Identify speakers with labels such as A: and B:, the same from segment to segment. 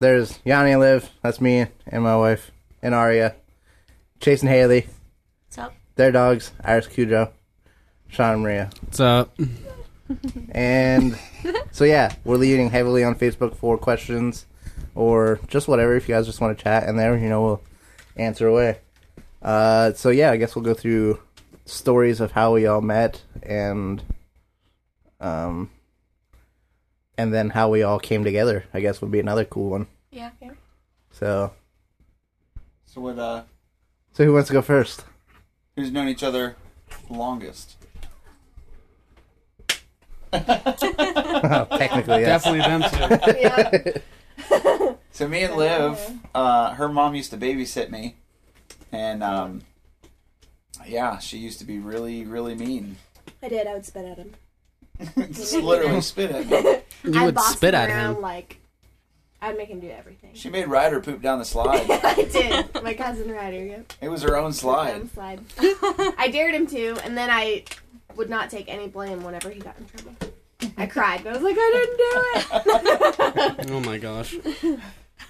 A: there's Yanni and Liv. That's me and my wife and Aria. Chase and Haley.
B: What's up?
A: Their dogs, Iris Cujo, Sean and Maria.
C: What's up?
A: And so yeah, we're leaning heavily on Facebook for questions or just whatever. If you guys just want to chat in there, you know, we'll answer away. Uh, so yeah, I guess we'll go through stories of how we all met and um and then how we all came together. I guess would be another cool one.
B: Yeah.
A: So
D: So what? Uh,
A: so who wants to go first?
D: who's known each other longest?
A: Technically, yes.
C: Definitely them two.
E: yeah.
D: So me and Liv, uh, her mom used to babysit me, and um, yeah, she used to be really, really mean.
E: I did. I would spit at him.
D: Just literally spit at me.
C: You
E: I'd
C: would spit
E: him
C: at
E: around,
C: him.
E: Like, I'd make him do everything.
D: She made Ryder poop down the slide.
E: I did. My cousin Ryder. Yep.
D: It was her own
E: Down
D: slide.
E: the slide. I dared him to, and then I would not take any blame whenever he got in trouble. I cried, but I was like, I didn't do it.
C: Oh my gosh.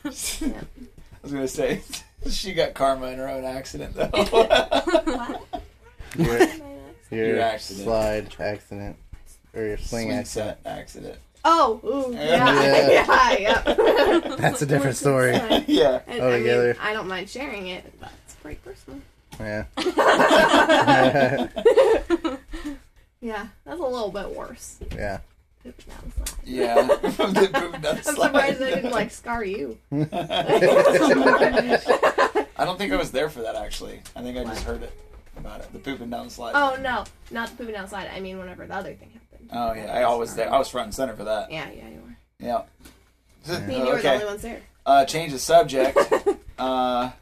D: I was gonna say she got karma in her own accident though.
A: Your, your
D: Your accident.
A: slide accident or your swing
D: Swing
A: accident.
D: set accident.
E: oh, ooh,
A: Yeah.
E: yeah, yeah, yeah.
A: That's a different story.
D: Yeah.
E: I,
A: All
E: I mean. I don't mind sharing it, but it's pretty personal.
A: Yeah.
E: Yeah, that's a little bit worse.
A: yeah.
E: Pooping down slide.
D: Yeah. The poop down
E: I'm surprised I didn't like scar you.
D: I don't think I was there for that actually. I think I just heard it about it. The pooping down the slide.
E: Oh no, not the pooping down the slide. I mean, whenever the other thing happened.
D: Oh yeah, I always there. I was front and center for that.
E: Yeah, yeah, you were.
D: Yeah.
E: Me and you were the only
D: Okay.
E: ones there.
D: Uh, change the subject. Uh,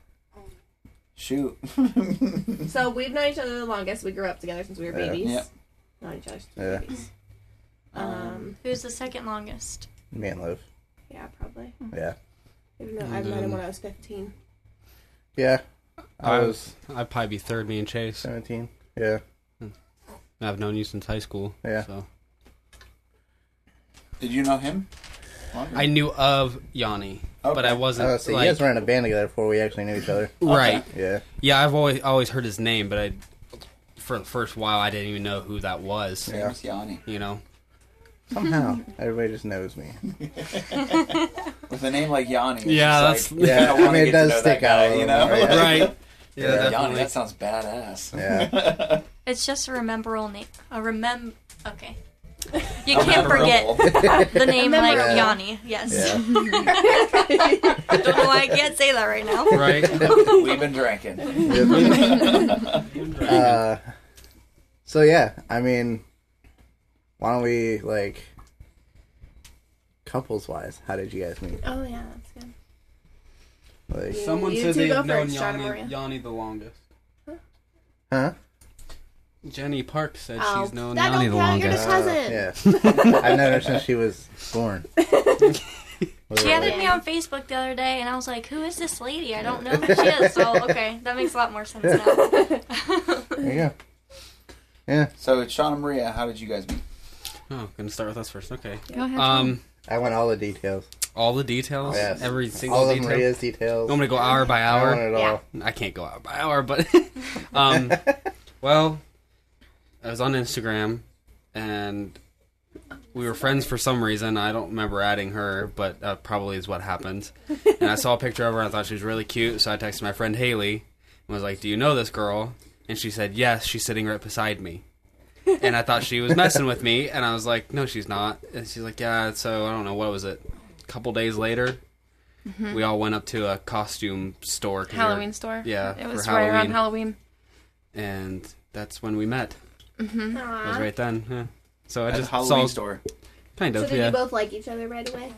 D: shoot.
E: So we've known each other the longest. We grew up together since we were
A: Yeah.
E: babies.
D: Yeah.
E: Known each other since we
A: Yeah.
E: were babies. Um,
B: Who's the second longest?
A: Me and Liv.
E: yeah, probably.
A: Yeah.
E: Even though I met him when I was 15.
A: Yeah. I
C: I
A: was
C: I'd probably be third, me and Chase.
A: 17. Yeah.
C: I've known you since high school.
A: Yeah.
C: So
D: Did you know him? Longer?
C: I knew of Yanni, but I wasn't
A: Oh, so you
C: like
A: guys were in a band together before we actually knew each other.
C: right.
A: Yeah.
C: Yeah, I've always always heard his name, but I for the first while I didn't even know who that was.
A: Yeah.
D: Famous Yanni.
C: You know,
A: Somehow, everybody just knows me.
D: With a name like Yanni. it's
C: Yeah, that's-
D: like,
A: Yeah,
D: kinda
A: I mean, it does stick
D: that
A: out
D: guy, you know?
A: more, yeah.
C: right?
A: Yeah.
D: Yanni, that sounds badass.
A: Yeah.
B: It's just a rememberable name. A remem. Okay. You can't forget the name like
E: Memorable.
B: Yanni. Yes.
A: Yeah.
B: I don't know why I can't say that right now.
C: Right.
D: We've been drinking.
A: uh, so yeah, I mean, why don't we like couples wise? How did you guys meet?
E: Oh, yeah, that's good.
A: Like,
C: Someone
E: you
C: said
E: two
C: they've known
E: first, John and
C: Yanni,
E: Maria.
C: Yanni the longest.
A: huh?
C: Jenny Park said
E: Oh,
C: she's known
E: that
C: Yanni the
E: count, you're
C: longest.
E: the- Cousin.
A: Uh, yeah. I've known her since she was born.
B: She added me on Facebook the other day, and I was like, "Who is this lady? I don't know who she is." So okay, that makes a lot more sense now.
A: There you go.
D: So, Sean and Maria, how did you guys meet?
C: Oh, gonna start with us first. Okay.
B: Go ahead.
C: Um,
A: I want all the details.
C: all the details,
A: Yes.
C: every single
A: All of
C: detail.
A: Maria's details.
C: You want me to go hour by
A: I want
C: hour?
A: it all.
E: Yeah.
C: I can't go hour by hour, but um, well, I was on Instagram and we were friends for some reason. I don't remember adding her, but that probably is what happened. And I saw a picture of her. And I thought she was really cute, so I texted my friend Haley and was like, "Do you know this girl?" And she said, "Yes, she's sitting right beside me." And I thought she was messing with me, and I was like, "No, she's not." And she's like, "Yeah." So uh, I don't know what was it. A couple days later, mm-hmm. we all went up to a costume store. 'cause we were-
F: Halloween store.
C: Yeah,
F: It was right around.
C: Halloween. and that's when we met. It was right then. Yeah. So I
D: At the
C: just
D: Halloween
C: saw
D: store.
C: kind
E: So
C: of
E: did
C: yeah.
E: you both like each other right away?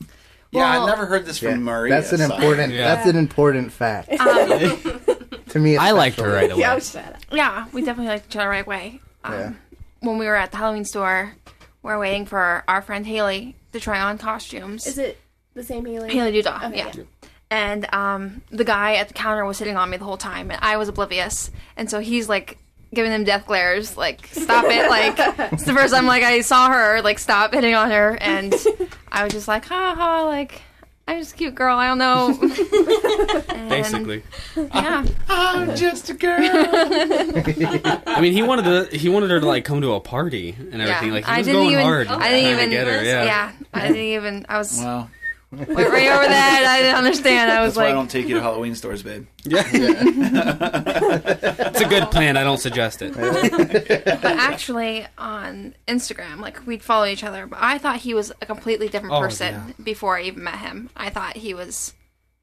D: Yeah,
F: Well-
D: I've never heard this
A: Yeah,
D: from Maria.
A: that's an
D: so-
A: important.
C: Yeah.
A: That's an important fact
F: Um,
A: to me.
C: I liked her right away.
E: Yeah, I
F: yeah, we definitely liked each other right away. Um,
A: Yeah.
F: When we were at the Halloween store, we are waiting for our friend Haley to try on costumes.
E: Is it the same Haley?
F: Haley Duda,
E: Okay,
F: yeah.
E: yeah.
F: And um, the guy at the counter was sitting on me the whole time, and I was oblivious. And so he's like giving them death glares, like "Stop it!" Like it's the first time like I saw her like stop hitting on her, and I was just like, "Ha ha!" Like I'm just a cute girl. I don't know. And,
C: Basically,
F: yeah.
D: I'm just a girl.
C: I mean, he wanted to. He wanted her to like come to a party and everything.
F: Yeah.
C: Like he
F: I
C: was
F: didn't
C: going
F: even.
C: hard.
F: I didn't even.
C: get her. Yeah.
F: yeah. I didn't even. I was
D: well,
F: went right over that. I didn't understand. I was
D: that's why I don't take you to Halloween stores, babe.
C: Yeah. it's a good plan. I don't suggest it.
F: but actually on Instagram, like we'd follow each other. But I thought he was a completely different
C: Oh,
F: person
C: yeah.
F: before I even met him. I thought he was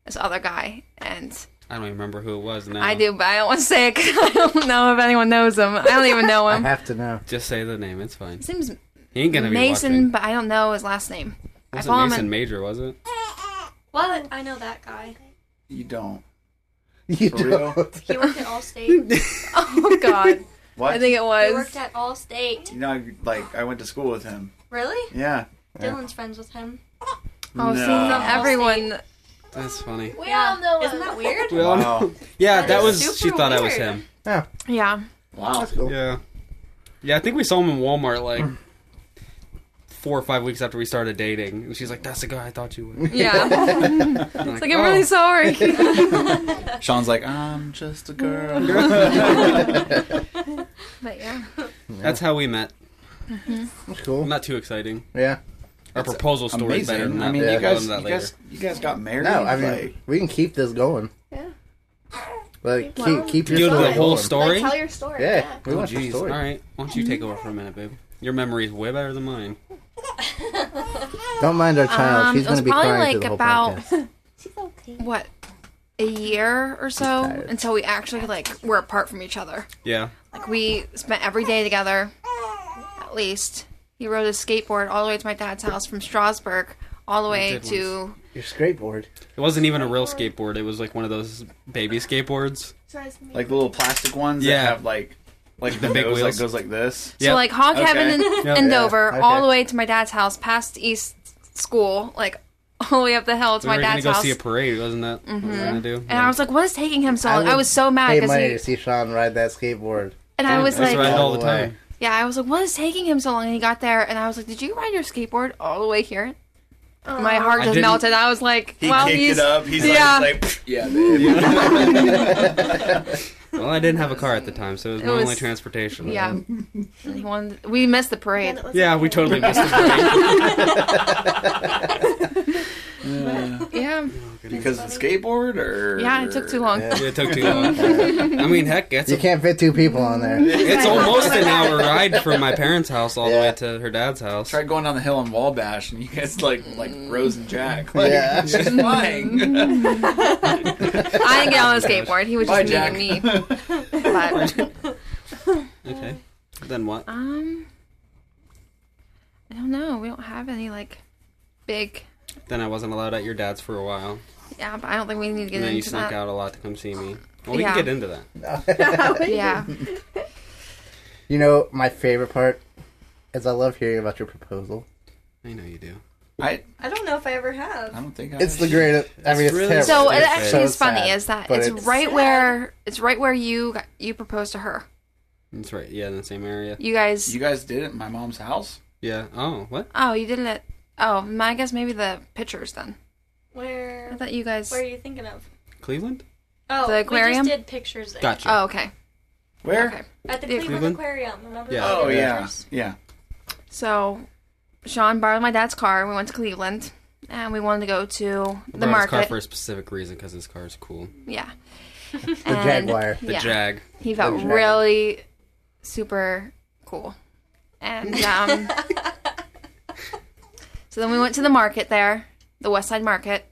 F: this other guy, and
C: I don't even remember who it was now.
F: I do, but I don't want to say it 'cause I don't know if anyone knows him. I don't even know him.
A: I
F: him.
A: have to know.
C: Just say the name. It's fine.
F: His name's
C: He ain't gonna be
F: Mason,
C: watching.
F: but I don't know his last name. I
C: Wasn't
F: follow him.
C: Mason Major, was it?
B: What? I know that guy.
D: You don't.
A: You
D: For
A: don't.
B: He worked at Allstate.
F: oh God,
D: What?
F: I think it was.
B: he
F: was.
B: worked at Allstate.
D: you know, like I went to school with him.
B: Really?
D: Yeah.
B: Dylan's friends with him.
F: Oh, see,
D: No.
F: everyone.
C: That's funny.
E: We
B: Yeah.
E: all know
B: Isn't
E: him.
B: that weird?
C: We all
D: Wow.
C: know. Yeah,
B: That
C: that
B: is
C: was.
B: super
C: She thought I was
B: weird.
C: him.
F: Yeah.
D: Yeah, Wow.
A: That's cool.
C: Yeah. Yeah, I think we saw him in Walmart like four or five weeks after we started dating, and she's like, "That's the guy I thought you would."
F: yeah. It's like
C: "Oh."
F: I'm really oh. sorry.
D: Sean's like, I'm just a girl.
F: but yeah,
C: That's how we met. Mm-hmm.
A: That's cool.
C: Not too exciting.
A: Yeah.
C: Our proposal story is better than
D: Amazing.
C: that.
D: I mean,
C: We'll
D: you guys,
C: that
D: you guys, you guys got married.
A: No, I mean
D: like,
A: we can keep this going.
E: Yeah.
A: Like keep
E: Well,
A: keep your
C: You
A: story
C: the whole story.
E: Like, tell your story.
A: Yeah,
E: Yeah.
A: we
C: Oh, jeez. All
A: story.
C: right. Why don't you take over for a minute, babe? Your memory is way better than mine.
A: Don't mind our child.
F: Um,
A: She's gonna be crying
F: like,
A: through the whole
F: about-
A: podcast.
E: She's okay.
F: what a year or so until we actually like were apart from each other.
C: Yeah.
F: Like we spent every day together, at least. He rode his skateboard all the way to my dad's house from Strasburg, all the way
C: did
F: to
A: Your skateboard.
C: It wasn't even a real skateboard. It was like one of those baby skateboards.
D: Like the little plastic ones
C: Yeah.
D: that have like, like the
C: big
D: nose
C: wheels.
D: that goes like this.
F: so
C: Yep.
F: like Hog
D: Okay.
F: Heaven in,
C: Yep.
F: in
A: Yeah,
F: Dover,
A: okay.
F: all the way to my dad's house, past East School, like all the way up the hill to
C: We
F: my
C: were gonna
F: dad's
C: go
F: house.
C: see a parade, wasn't that? What we were mm-hmm. gonna do?
F: and I was like, "What is taking him so long?" I,
A: would
F: was so mad
A: Pay
F: because
A: money
F: he
A: to see Sean ride that skateboard.
F: and I was
C: I
F: like,
C: to ride it all
A: All
C: the
A: the
C: time.
A: way.
F: "Yeah," I was like, "What is taking him so long?" And he got there, and I was like, "Did you ride your skateboard all the way here?" My heart
C: I
F: just
C: didn't-
F: melted. I was like,
D: He
F: "Well,
D: kicked
F: he's
D: it up. He's
F: yeah.
D: like, like, yeah, babe.
C: Well, I didn't have a car at the time, so it was
F: It
C: my
F: was-
C: only transportation.
F: yeah." he. We missed the parade.
C: Yeah, we totally missed the parade.
F: Yeah,
D: because of the skateboard, or
F: yeah. It took too long.
A: Yeah.
C: it took too long. I mean, heck, it's
A: You
C: a,
A: can't fit two people on there.
C: it's almost an hour ride from my parents' house all the
A: Yeah.
C: way to her dad's house.
D: Tried going down the hill in Wabash, and you guys like like Rose and Jack. Like,
A: Yeah.
D: she's flying.
F: I didn't get on the skateboard. He was
D: Bye,
F: just
D: Jack.
F: meeting me. But
C: Okay. Then what?
F: um, I don't know. We don't have any like big.
C: Then I wasn't allowed at your dad's for a while,
F: Yeah, but I don't think we need to get
C: and then you snuck
F: that.
C: out a lot to come see me. Well, we
F: Yeah.
C: can get into that.
F: Yeah,
A: You know, my favorite part is I love hearing about your proposal.
C: I know you do.
D: I
B: I don't know if I ever have.
D: I don't think I
A: It's the greatest. I mean, it's
C: really
A: terrible.
F: So it
C: It's
F: actually
A: so
F: is funny
A: sad,
F: is that
A: but
F: it's,
A: it's-
F: right
B: Sad.
F: where it's right where you got- you proposed to her.
C: That's right. Yeah, in the same area.
F: You guys.
D: You guys did it in my mom's house.
C: Yeah. Oh, what?
F: oh, you did it. Oh, I guess maybe the pictures then.
B: Where?
F: I thought you guys.
B: Where are you thinking of?
C: Cleveland?
B: Oh,
F: The aquarium?
B: We just did pictures there.
C: Gotcha.
F: Oh, okay.
D: Where?
F: Okay.
B: At the
F: Yeah,
B: Cleveland,
C: Cleveland?
B: Aquarium. Remember?
C: Yeah.
B: we
D: Oh
B: did
D: yeah,
B: pictures?
D: yeah.
F: So, Sean borrowed my dad's car. We went to Cleveland, and we wanted to go to
C: I
F: the
C: market. his car for a specific reason because his car is cool.
F: Yeah.
A: the Jaguar.
C: The
F: yeah.
C: Jag.
F: He felt
A: Jag.
F: really super cool. And um So then we went to the market there, the West Side Market.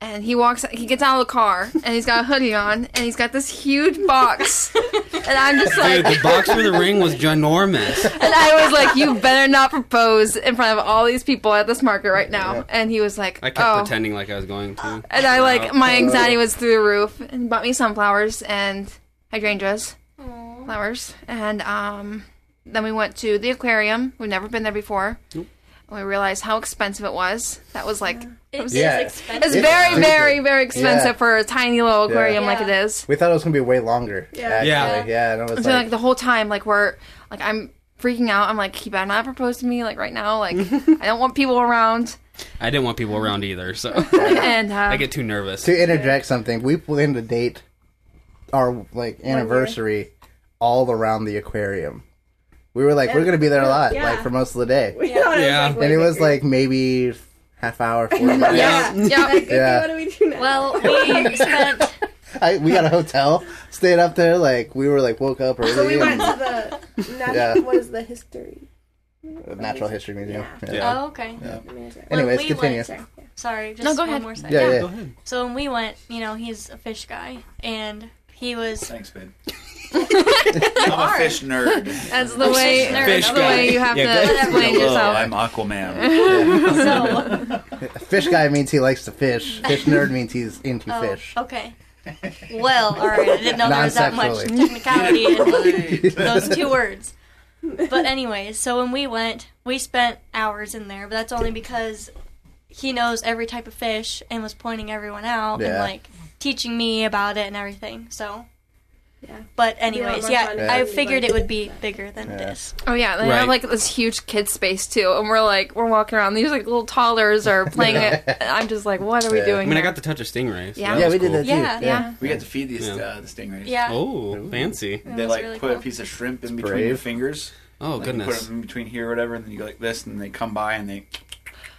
F: And he walks he gets out of the car and he's got a hoodie on and he's got this huge box. and I'm just like
C: Dude, the box for the ring was ginormous.
F: and I was like, You better not propose in front of all these people at this market right now.
A: Yeah.
F: And he was like,
C: I kept
F: Oh
C: pretending like I was going to.
F: and I like my anxiety was through the roof and bought me sunflowers and hydrangeas.
B: Aw.
F: flowers. And um, then we went to the aquarium. We've never been there before.
C: Nope.
F: And we realized how expensive it was. That was like
B: It is
A: Yeah.
B: expensive.
F: it's
A: It's
F: very,
A: stupid.
F: very, very expensive
A: Yeah.
F: for a tiny little aquarium like it
B: Yeah.
F: is.
A: We thought it was gonna be way longer.
E: Yeah.
A: actually.
C: Yeah.
A: yeah. And it was
F: So like
A: like,
F: the whole time, like we're like I'm freaking out. I'm like, he better not propose to me like right now. Like I don't want people around.
C: I didn't want people around either, so
F: and uh,
C: I get too nervous.
A: To interject something, we planned to date our like anniversary all around the aquarium. We were like, we're gonna be there a lot,
E: Yeah.
A: like for most of the day,
E: We thought
C: Yeah.
E: like,
A: and it was
E: bigger.
A: like maybe half hour, forty minutes.
E: yeah.
F: Yeah.
E: Like,
A: Yeah.
E: what do we do now?
B: Well, we spent.
A: I, we got a hotel, stayed up there. Like we were like woke up early.
E: so we went
A: and-
E: to the nat-
A: Yeah.
E: what is the history?
A: Natural History Museum.
E: Yeah.
A: Yeah.
B: Oh, okay.
E: Amazing.
A: Anyways,
B: we
A: continue.
B: went-
E: Sorry.
B: Sorry, just
F: No, go
B: one
F: ahead.
B: more second.
A: Yeah, yeah.
C: Go ahead.
B: So when we went, you know, he's a fish guy, and he was.
D: Thanks, babe. I'm a fish nerd.
F: that's the way.
B: nerd.
F: That's the way you have
C: Yeah,
F: to
C: go-
F: explain
D: Hello,
F: yourself.
D: I'm Aquaman.
B: So,
A: Fish guy means he likes to fish. Fish nerd means he's into
B: oh,
A: fish.
B: okay. Well, all right. I didn't know there was that much
A: Non-sexually.
B: technicality in those two words. But anyways, so when we went, we spent hours in there, but that's only because he knows every type of fish and was pointing everyone out and
A: Yeah.
B: like teaching me about it and everything. So,
E: Yeah.
B: but
E: Be a lot
B: anyways,
E: more
B: yeah,
E: fun
B: I figured
E: went
B: it would be bigger than
A: Yeah.
B: this.
F: Oh yeah, they
C: Right.
F: have like this huge kid space too, and we're like we're walking around. These like little toddlers are playing it. I'm just like, what are we
A: Yeah.
F: doing?
C: I mean, I got to touch a stingray. So
F: Yeah.
A: Yeah,
C: was
A: we did
C: cool.
A: that too.
B: Yeah,
F: yeah.
D: We got to feed these
C: Yeah.
D: uh, the stingrays.
B: Yeah.
C: Oh, fancy.
B: It
D: They like
B: really
D: put a piece of shrimp in between your fingers.
C: Oh,
D: Like, you
C: goodness.
D: Put them in between here or whatever, and then you go like this, and they come by and they.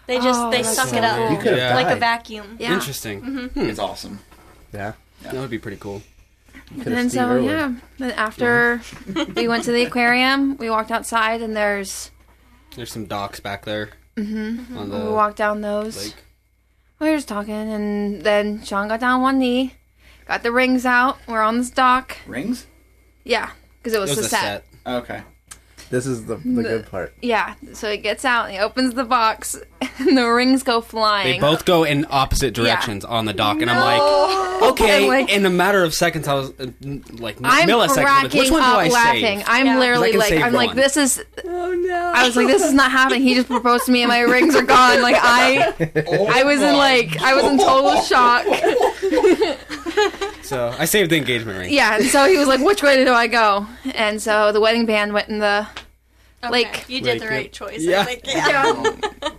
B: They just
F: Oh,
B: they suck
F: so
B: it up.
A: You
C: Yeah.
B: like a vacuum.
F: Yeah.
C: Interesting.
B: Mm-hmm.
C: Hmm.
D: It's awesome.
A: Yeah.
C: That would be pretty cool.
A: Could've
F: And then so
A: Irwin.
F: yeah, then after we went to the aquarium, we walked outside, and there's
C: There's some docks back there mm-hmm. on
F: we walked down those.
C: lake.
F: We were just talking, and then Sean got down one knee, got the rings out. We're on this dock.
D: Rings?
F: Yeah, because it
C: It
F: was,
C: was
F: the
C: a
F: set.
C: set.
D: Okay.
A: This is the the good part.
F: Yeah, so he gets out and he opens the box, and the rings go flying.
C: They both go in opposite directions on the dock, and I'm like, okay.
F: And, like-
C: in a matter of seconds, I was uh, like
F: I'm
C: milliseconds. like,
F: cracking
C: which one do
F: up
C: I
F: laughing.
C: save?
F: I'm
B: Yeah. 'Cause I
F: literally
C: can
F: like,
C: save
F: I'm like,
C: one.
F: this is.
E: Oh no!
F: I was like, this is not happening. He just proposed to me, and my rings are gone. Like I, I was in like, I was in total shock.
C: So I saved the engagement ring.
F: Yeah, and so he was like, which way do I go? And so the wedding band went in the.
B: Okay,
F: Like-
B: you did the
C: Like,
B: right choice.
C: yeah.
B: I think. Yeah.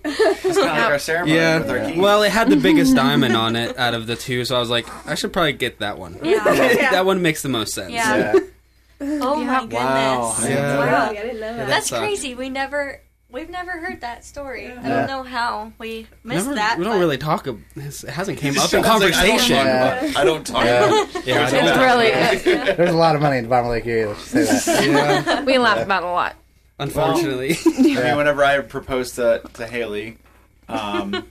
D: It's kind of like our ceremony
C: Yeah.
D: with our keys.
C: Well, it had the biggest diamond on it out of the two, so I was like, I should probably get that one.
B: Yeah.
C: that one makes the most sense.
B: Yeah.
A: Yeah.
B: Oh my
F: Yeah.
B: goodness.
D: Wow.
C: Yeah.
E: Wow, I didn't know that.
B: That's
C: sucked.
B: crazy. We never we've never heard that story. I don't know how we missed
C: Never-
B: that.
C: we don't
B: but-
C: really talk. ab- It hasn't came up in
D: I was like, I don't
C: conversation.
D: talk
A: Yeah.
D: about- I don't talk
A: Yeah.
D: about it.
C: Yeah, I
F: It's
C: don't-
F: really.
A: There's a lot of money in Bomber Lake Erie. Let's just say that.
C: yeah.
F: we laughed about it a lot.
C: Unfortunately,
D: I mean, whenever I proposed to, to Haley, um,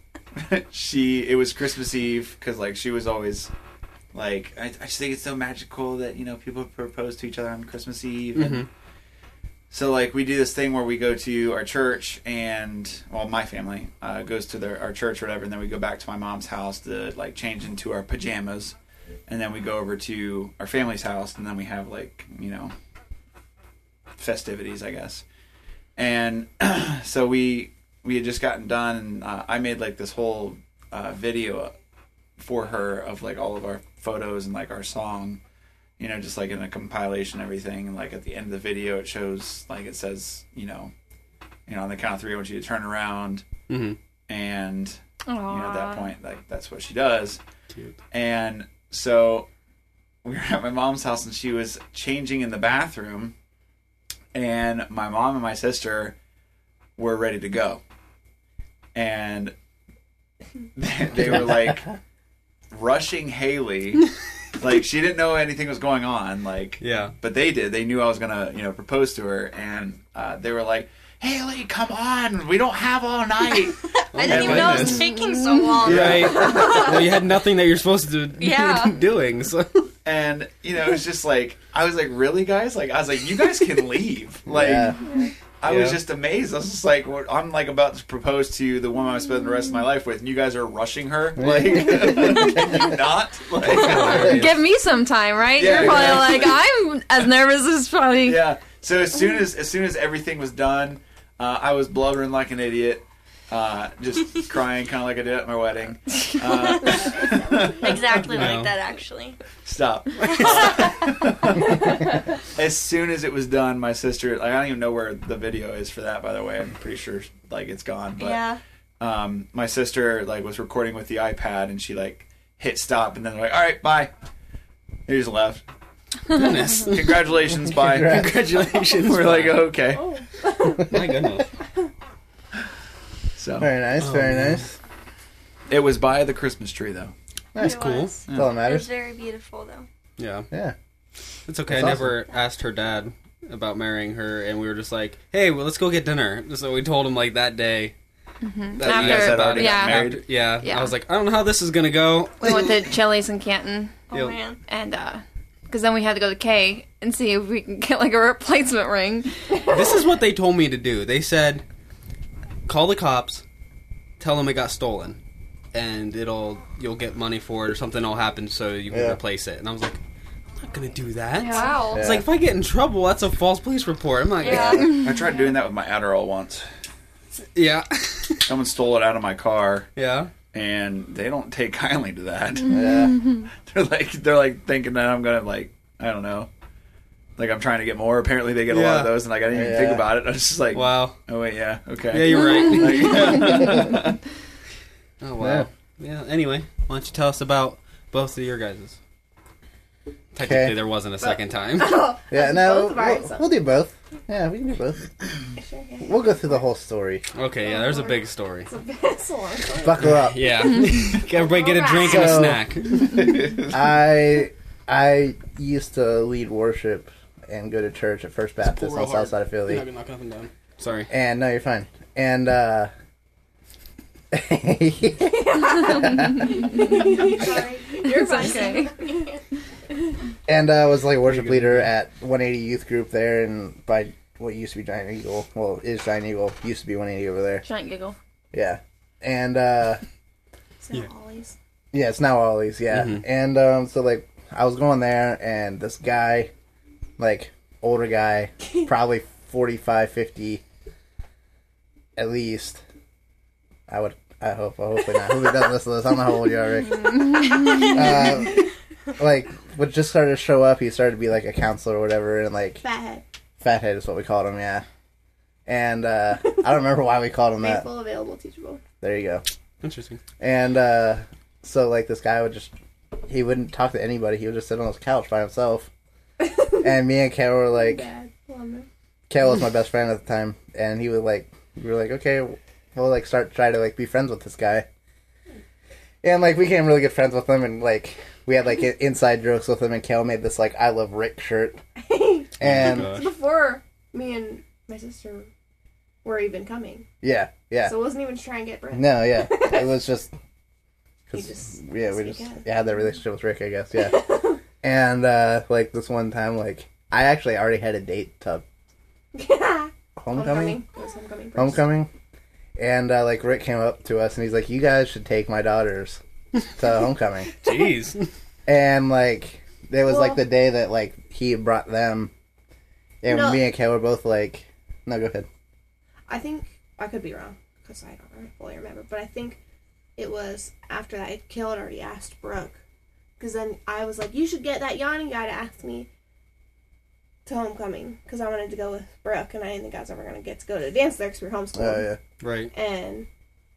D: she it was Christmas Eve because like she was always like I, I just think it's so magical that you know people propose to each other on Christmas Eve. And
C: Mhm.
D: So like we do this thing where we go to our church and well my family uh, goes to their our church or whatever, and then we go back to my mom's house to like change into our pajamas, and then we go over to our family's house, and then we have like you know festivities, I guess. And so we we had just gotten done, and uh, I made like this whole uh, video for her of like all of our photos and like our song, you know, just like in a compilation, and everything. And like at the end of the video, it shows like it says, you know, you know, on the count of three, I want you to turn around,
C: Mhm.
D: and you know, at that point, like that's what she does.
C: Cute.
D: And so we were at my mom's house and she was changing in the bathroom and my mom and my sister were ready to go. And they, they were like rushing Haley. Like she didn't know anything was going on, like
C: yeah.
D: but they did. They knew I was gonna, you know, propose to her, and uh, they were like, "Haley, come on, we don't have all night."
B: I didn't even know it was taking so long.
C: Right. well, you had nothing that you're supposed to be
B: Yeah.
C: doing. So
D: and you know, it was just like I was like, "Really, guys?" Like I was like, "You guys can leave." Like
A: Yeah.
D: I was just amazed. I was just like, what- "I'm like about to propose to the woman I spend the rest of my life with, and you guys are rushing her. Like, can you not?" Like,
F: Give me some time, right?
D: Yeah,
F: You're probably
D: yeah.
F: like, I'm as nervous as probably.
D: yeah. So as soon as as soon as everything was done, uh, I was blubbering like an idiot, uh, just crying, kind of like I did at my wedding. Uh,
B: Exactly
C: No.
B: like that, actually.
D: Stop. as soon as it was done, my sister. Like, I don't even know where the video is for that. By the way, I'm pretty sure like it's gone. But
B: yeah.
D: um, my sister like was recording with the iPad and she like hit stop and then like, all right, bye. They just left.
C: Goodness.
D: Congratulations, bye.
A: Congrats.
C: Congratulations.
D: We're like, okay.
E: Oh.
C: My goodness.
D: So
A: Very nice,
C: Oh,
A: very
C: man.
A: nice.
D: it was by the Christmas tree though.
A: That's
B: It
C: cool.
B: was.
A: That's all that
B: It was very beautiful though.
C: Yeah.
A: Yeah.
C: It's okay.
A: That's
C: I never asked her dad about marrying her, and we were just like, "Hey, well, let's go get dinner." So we told him like that day. That
D: You guys had already
F: yeah.
D: got married.
C: After- yeah.
F: Yeah.
C: I was like, I don't know how this is gonna go.
F: We went to Chili's in Canton,
B: Oh
C: Yep.
B: man.
F: and uh, because then we had to go to Kay and see if we can get like a replacement ring.
C: this is what they told me to do. They said, call the cops, tell them it got stolen, and it'll you'll get money for it or something will happen so you can
A: Yeah.
C: replace it. And I was like, I'm not gonna do that.
F: Wow.
C: It's like if I get in trouble, that's a false police report. I'm not.
B: Yeah.
C: Yeah.
D: I tried doing that with my Adderall once.
C: Yeah.
D: Someone stole it out of my car,
C: yeah.
D: and they don't take kindly to that.
A: Yeah.
D: They're like they're like thinking that I'm gonna like I don't know, like I'm trying to get more. Apparently they get a lot of those, and like I didn't even
A: Yeah.
D: think about it. I was just like,
C: Wow.
D: oh wait, yeah, okay,
C: Yeah, you're right.
D: Like,
C: oh wow. Yeah. Anyway, why don't you tell us about both of your guys's? Technically,
A: Okay.
C: there wasn't a second time.
E: Oh,
A: Yeah, no,
E: both of ours,
A: we'll, we'll do both. Yeah, we can do both.
E: Sure, yeah.
A: We'll go through the whole story.
C: Okay, yeah, there's a big story.
E: It's a bit- it's a long story.
A: Buckle up.
C: Yeah. Everybody get a drink and a snack.
A: I I used to lead worship and go to church at First Baptist on
C: real
A: the
C: hard.
A: south side of Philly.
C: You're not knocking up and down. Sorry.
A: And no, you're fine. And uh
E: Sorry. You're fine.
F: okay.
A: and uh, was like worship leader at 180 youth group there, and by what used to be Giant Eagle, well, is Giant Eagle used to be 180 over there.
F: Giant giggle.
A: Yeah, and uh
E: So
C: Yeah.
E: always.
A: yeah, it's now Ollie's. Yeah,
C: Mhm.
A: and um, so like I was going there, and this guy, like older guy, probably 45, 50, at least. I would. I hope. I hopefully not. Who doesn't listen to this? I don't know how old you are, Rick. uh, like, would just started to show up. He started to be like a counselor or whatever, and like
E: Fathead.
A: fathead is what we called him. Yeah. And uh, I don't remember why we called him that.
E: Faithful, available, teachable.
A: There you go.
C: Interesting.
A: And uh, so like this guy would just he wouldn't talk to anybody. He would just sit on his couch by himself. and me and Kale were like,
E: Dad. Love him.
A: Kale was my best friend at the time, and he would like we were like, okay, we'll like start try to like be friends with this guy. And like we became really good friends with him, and like we had like inside jokes with him. And Kale made this like "I love Rick" shirt, and
C: Oh.
E: Before me and my sister were even coming.
A: yeah, yeah,
E: So it wasn't even trying to get Brent.
A: no, yeah, it was just 'cause,
E: just
A: yeah, we just yeah, had that relationship with Rick, I guess, yeah. And uh like this one time, like I actually already had a date to homecoming,
E: homecoming. It was homecoming.
A: homecoming, and uh, like Rick came up to us and he's like, "You guys should take my daughters to homecoming,"
C: Jeez.
A: and like it was like the day that like he brought them, and
E: No.
A: me and Kay were both like, "No, go ahead."
E: I think I could be wrong because I don't really fully remember, but I think it was after that. Kale had already asked Brooke because then I was like, "You should get that Yanni guy to ask me to homecoming because I wanted to go with Brooke and I didn't think I was ever gonna get to go to the dance there because we were homeschooled."
A: Oh yeah,
C: Right.
E: And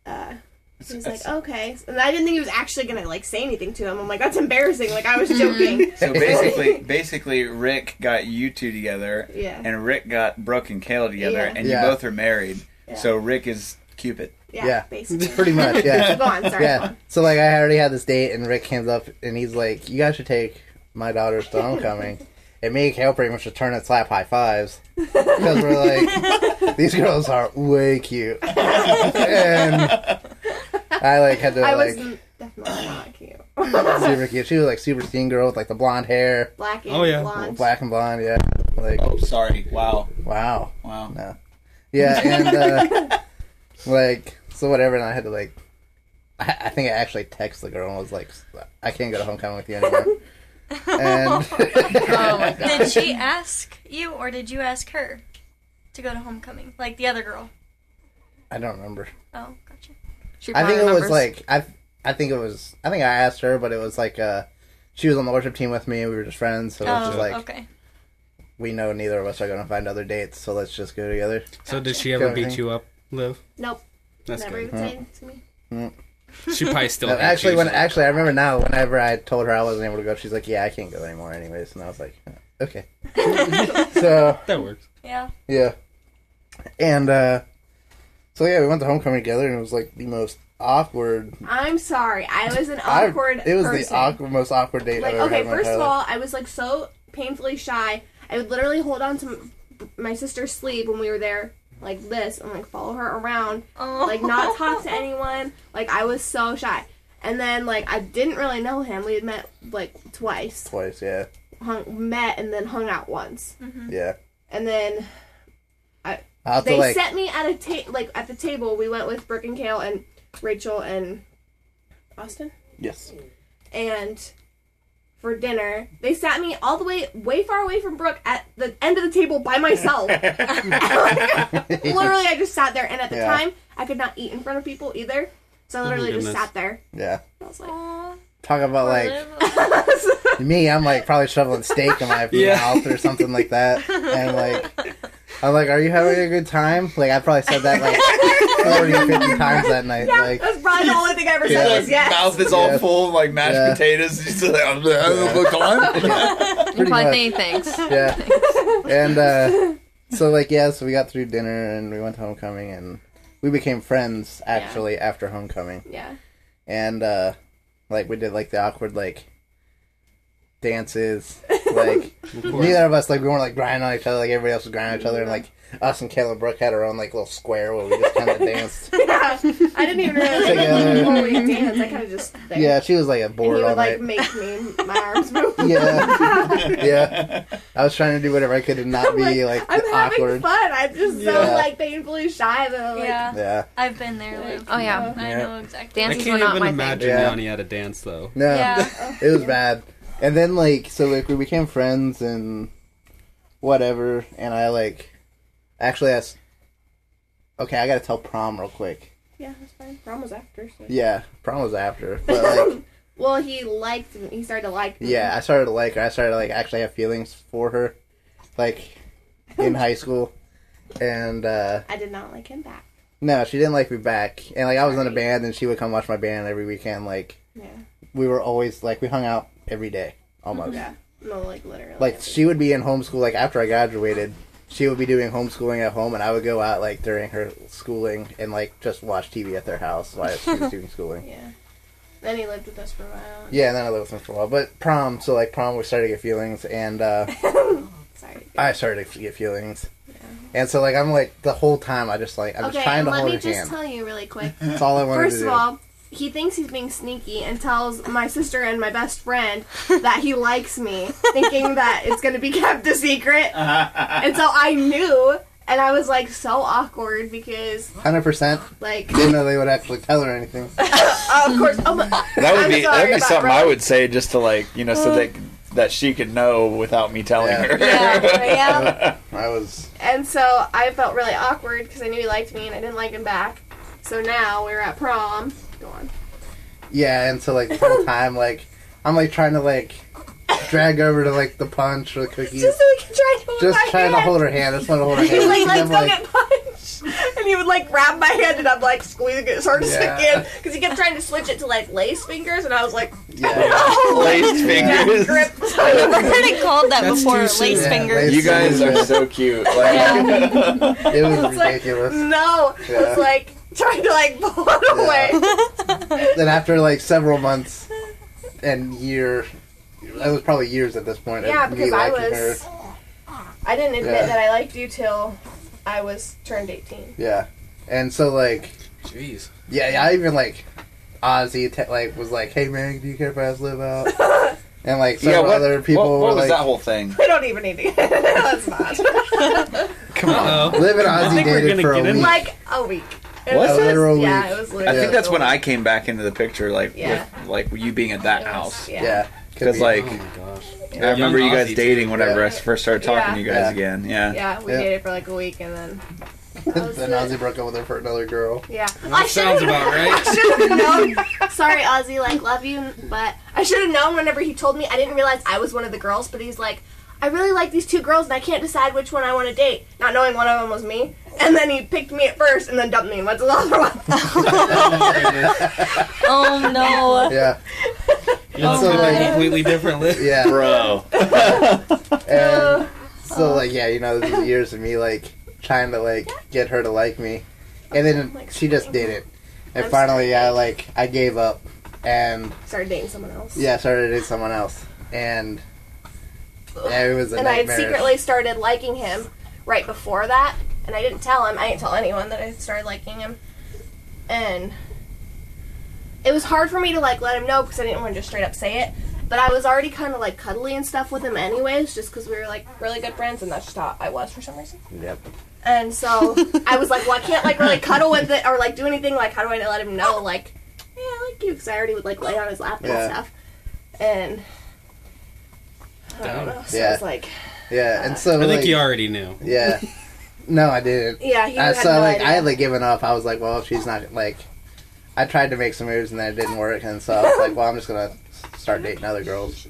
E: uh,
D: It's-
E: he was like, "Okay," and I didn't think he was actually gonna like say anything to him. I'm like, "That's embarrassing." Like I was joking.
D: So basically, basically, Rick got you two together,
E: yeah.
D: and Rick got Brooke and Kale together,
E: Yeah.
D: and
A: Yeah.
D: you both are married.
E: Yeah.
D: So Rick is Cupid.
E: Yeah.
A: yeah.
E: Basically.
A: pretty much, yeah.
E: So go on. Sorry.
A: Yeah.
E: on.
A: So like I already had this date, and Rick comes up and he's like, "You guys should take my daughters to homecoming." and me and Kale pretty much just turn and slap high fives because we're like, "These girls are way cute," and I like had to
E: I
A: like
E: was definitely not cute.
A: super cute. She was like super teen girl with like the blonde hair,
E: Black and
C: Oh, yeah.
E: blonde.
A: black and blonde. Yeah, like
D: Oh, sorry. Wow.
A: wow.
D: Wow.
A: No. Yeah, and uh, like so whatever, and I had to like, I, I think I actually texted the girl and was like, I can't go to homecoming with you anymore. and
F: Oh my god.
B: Did she ask you, or did you ask her to go to homecoming, like the other girl?
A: I don't remember.
B: Oh, gotcha.
F: She
A: I think
F: probably
A: it was like I, I think it was. I think I asked her, but it was like uh, she was on the worship team with me. and We were just friends, so it was
B: Oh,
A: just like
B: okay.
A: we know neither of us are gonna find other dates, so let's just go together.
C: So did she ever beat you up, Liv?
E: Nope.
C: That's
E: Never
C: good.
E: even say it to me.
C: She probably still
A: No,
C: hates
A: actually,
C: you,
A: when
C: so-
A: actually I remember now. Whenever I told her I wasn't able to go, she's like, "Yeah, I can't go anymore, anyways." And I was like, "Okay." so
C: that works.
B: Yeah.
A: yeah, and uh so yeah, we went to homecoming together, and it was like the most awkward.
E: I'm sorry. I was an
A: I-
E: awkward
A: it was
E: person.
A: the awkward, most awkward date.
E: Like,
A: I've ever
E: okay,
A: had in my
E: first of
A: entire
E: all. I was like so painfully shy. I would literally hold on to m- my sister's sleeve when we were there, like this, and like follow her around,
B: Oh.
E: like not talk to anyone. Like I was so shy. And then like I didn't really know him. We had met like twice,
A: twice. Yeah,
E: hung, met, and then hung out once. Mm-hmm.
A: yeah.
E: And then
A: I have to
E: they
A: like.
E: set me at a ta- like at the table. We went with Brooke and Kale and Rachel and Austin.
A: yes.
E: and for dinner they sat me all the way way far away from brooke at the end of the table by myself literally i just sat there and at the
A: Yeah.
E: time i could not eat in front of people either so i oh literally just sat there
A: Yeah.
E: i was like
B: Aw,
A: Talk about like me. I'm like probably shoveling steak in my
C: Yeah.
A: mouth or something like that, and like. I'm like, are you having a good time? Like, I probably said that like 40 or 50 times that night.
E: yeah
A: Like,
E: that's probably the only thing i ever said
A: Yeah.
E: was yes
D: Mouth is all
A: Yeah.
D: full of like mashed
A: Yeah.
D: potatoes. He's just like, I'm having a good time.
F: You
A: Pretty
F: probably
A: much.
F: thanks.
A: yeah. And uh, so, like, yeah, so we got through dinner and we went to homecoming and we became friends actually after homecoming.
E: yeah
A: And uh, like, we did like the awkward like dances. Like, neither of us like we weren't like grinding on each other like everybody else was grinding on each other. And like us and Caleb Brooke had our own like little square where we just kind of danced.
E: yeah i didn't even realize like
A: Together.
E: before we danced i kind of just there.
A: Yeah, she was like a
E: and
A: bored
E: he
A: all
E: would like
A: night.
E: make me my arms move
A: Yeah, yeah. I was trying to do whatever I could to not
E: I'm
A: be like,
E: I'm having
A: awkward.
E: fun. I'm just so
A: Yeah.
E: like painfully shy though. Like,
B: Yeah,
A: Yeah.
B: I've been there. Liv.
F: Oh yeah,
B: I know exactly.
C: I
F: dances
C: can't
F: were not
C: even
F: my
C: imagine
F: thing.
A: Yeah.
C: Yanni at a dance though.
A: No,
B: Yeah.
A: it was bad. And then like, so like we became friends and whatever. And I like, actually, asked. Okay, I gotta tell prom real quick.
E: yeah, that's fine. Prom was after. So.
A: Yeah, prom was after, but like,
E: well, he liked me. He started to like me.
A: yeah, I started to like her. I started to like actually have feelings for her, like in high school. And uh
E: I did not like him back.
A: no, she didn't like me back. And like I was in a band, and she would come watch my band every weekend. Like
E: Yeah.
A: we were always like we hung out every day almost.
E: Yeah. No, like literally.
A: Like she would be in homeschool. Like after I graduated, she would be doing homeschooling at home, and I would go out like during her schooling and like just watch TV at their house while she was doing schooling.
E: Yeah. Then he lived with us for a while.
A: Yeah, and then I lived with him for a while. But prom, so like prom, we started to get feelings, and uh,
E: Sorry.
A: I started to get feelings. Yeah. And so like I'm like the whole time I just like I'm
E: okay,
A: just trying to
E: let
A: hold
E: me
A: her
E: just
A: hand.
E: tell you really quick.
A: That's all I wanted
E: First
A: to
E: of all, he thinks he's being sneaky and tells my sister and my best friend that he likes me, thinking that it's going to be kept a secret. and so I knew, and I was like so awkward because,
A: Hundred percent.
E: like,
A: Didn't know they would actually tell her anything.
E: of course, oh my,
D: That would
E: I'm
D: be
E: sorry
D: that'd be
E: about
D: something
E: Rob.
D: I would say just to like you know so uh. that that she could know without me telling
A: Yeah.
D: her.
B: Yeah, yeah.
A: I was
E: And so I felt really awkward because I knew he liked me and I didn't like him back. So now we were at prom. Go on.
A: yeah, and so like the whole time like I'm like trying to like drag over to like the punch or the cookies.
E: Just so we can try to hold
A: Just
E: my
A: trying to hold her hand. I just want to hold her hand.
E: He's like,
A: And
E: let's go
A: like,
E: get punched. And he would like grab my hand and I'm like squeezing it sort of
A: Yeah.
E: again. Because he kept trying to switch it to like lace fingers and I was like,
A: yeah.
E: Oh, no.
D: Laced fingers.
E: grip.
B: I've heard it called that
C: That's
B: before.
C: too soon.
B: Lace
A: Yeah,
B: fingers.
D: You guys are so cute. Like,
A: It was
E: It's like,
A: ridiculous.
E: no. It
A: Yeah.
E: was like trying to like pull it away.
A: then after like several months and year, it was probably years at this point.
E: Yeah,
A: of me
E: because I was.
A: her.
E: I didn't admit
A: Yeah.
E: that I liked you till I was turned 18.
A: Yeah, and so like
C: Jeez.
A: yeah, yeah I even like Ozzy te- like was like, "Hey man, do you care if I ask Liv out?" And like
D: yeah, what,
A: other people
D: what,
A: were
D: what was
A: like,
D: that whole thing?
E: We don't even need to get into Let's not.
A: "Come on,
C: Uh-oh.
A: Liv and Ozzy
C: think we're
A: dated
C: gonna
A: for a
C: get in-
A: week."
E: like a week. It
D: Was
E: was,
A: it?
E: Yeah, it was
D: I think that's when I came back into the picture, like
E: Yeah.
D: with like you being at that
E: was-
D: house.
E: Yeah.
A: yeah,
D: Because
A: be.
D: like
C: Oh my gosh.
D: I remember
C: Young
D: you guys
C: Ozzy,
D: dating
C: too.
D: whenever
A: Yeah.
D: I first started talking
E: Yeah.
D: to you guys
A: Yeah.
D: again. Yeah.
E: Yeah, we
A: Yeah.
E: dated for like a week and then. that
A: then
E: it.
A: Ozzy broke up with her for another girl.
E: Yeah.
C: That sounds about right.
E: I should have known. Sorry, Ozzy, like, love you, but I should have known whenever he told me. I didn't realize I was one of the girls, but he's like, I really like these two girls and I can't decide which one I want to date, not knowing one of them was me. And then he picked me at first and then dumped me and went to the other one.
B: Oh no.
A: yeah, oh,
C: You look
A: So,
C: at
A: like-
C: a completely differently.
A: yeah.
D: Bro.
A: And uh, so oh. like yeah, you know, this is years of me like trying to like get her to like me, and then
E: Like
A: she just didn't. And
E: I'm
A: finally,
E: sorry.
A: I like I gave up, and
E: Started dating someone else.
A: yeah, started dating someone else, and yeah, it was a
E: and I had secretly started liking him right before that, and I didn't tell him. I didn't tell anyone that I started liking him, and it was hard for me to like let him know because I didn't want to just straight up say it. But I was already kind of like cuddly and stuff with him, anyways, just because we were like really good friends, and that's just how I was for some reason.
A: Yep.
E: And so I was like, well, I can't like really cuddle with it or like do anything. Like, how do I let him know? Like, yeah, I like you because I already would like lay on his lap and
A: Yeah.
E: stuff. And I don't
C: Damn.
E: know. So
A: Yeah.
E: it's like,
A: Yeah, and uh, so
C: I think
A: like,
C: you already knew.
A: yeah. No, I didn't.
E: yeah, he
A: Uh,
E: had
A: so
E: no
A: like
E: idea.
A: I had like given up. I was like, well, if she's not like. I tried to make some moves and then it didn't work, and so I was like, well, I'm just gonna start dating other girls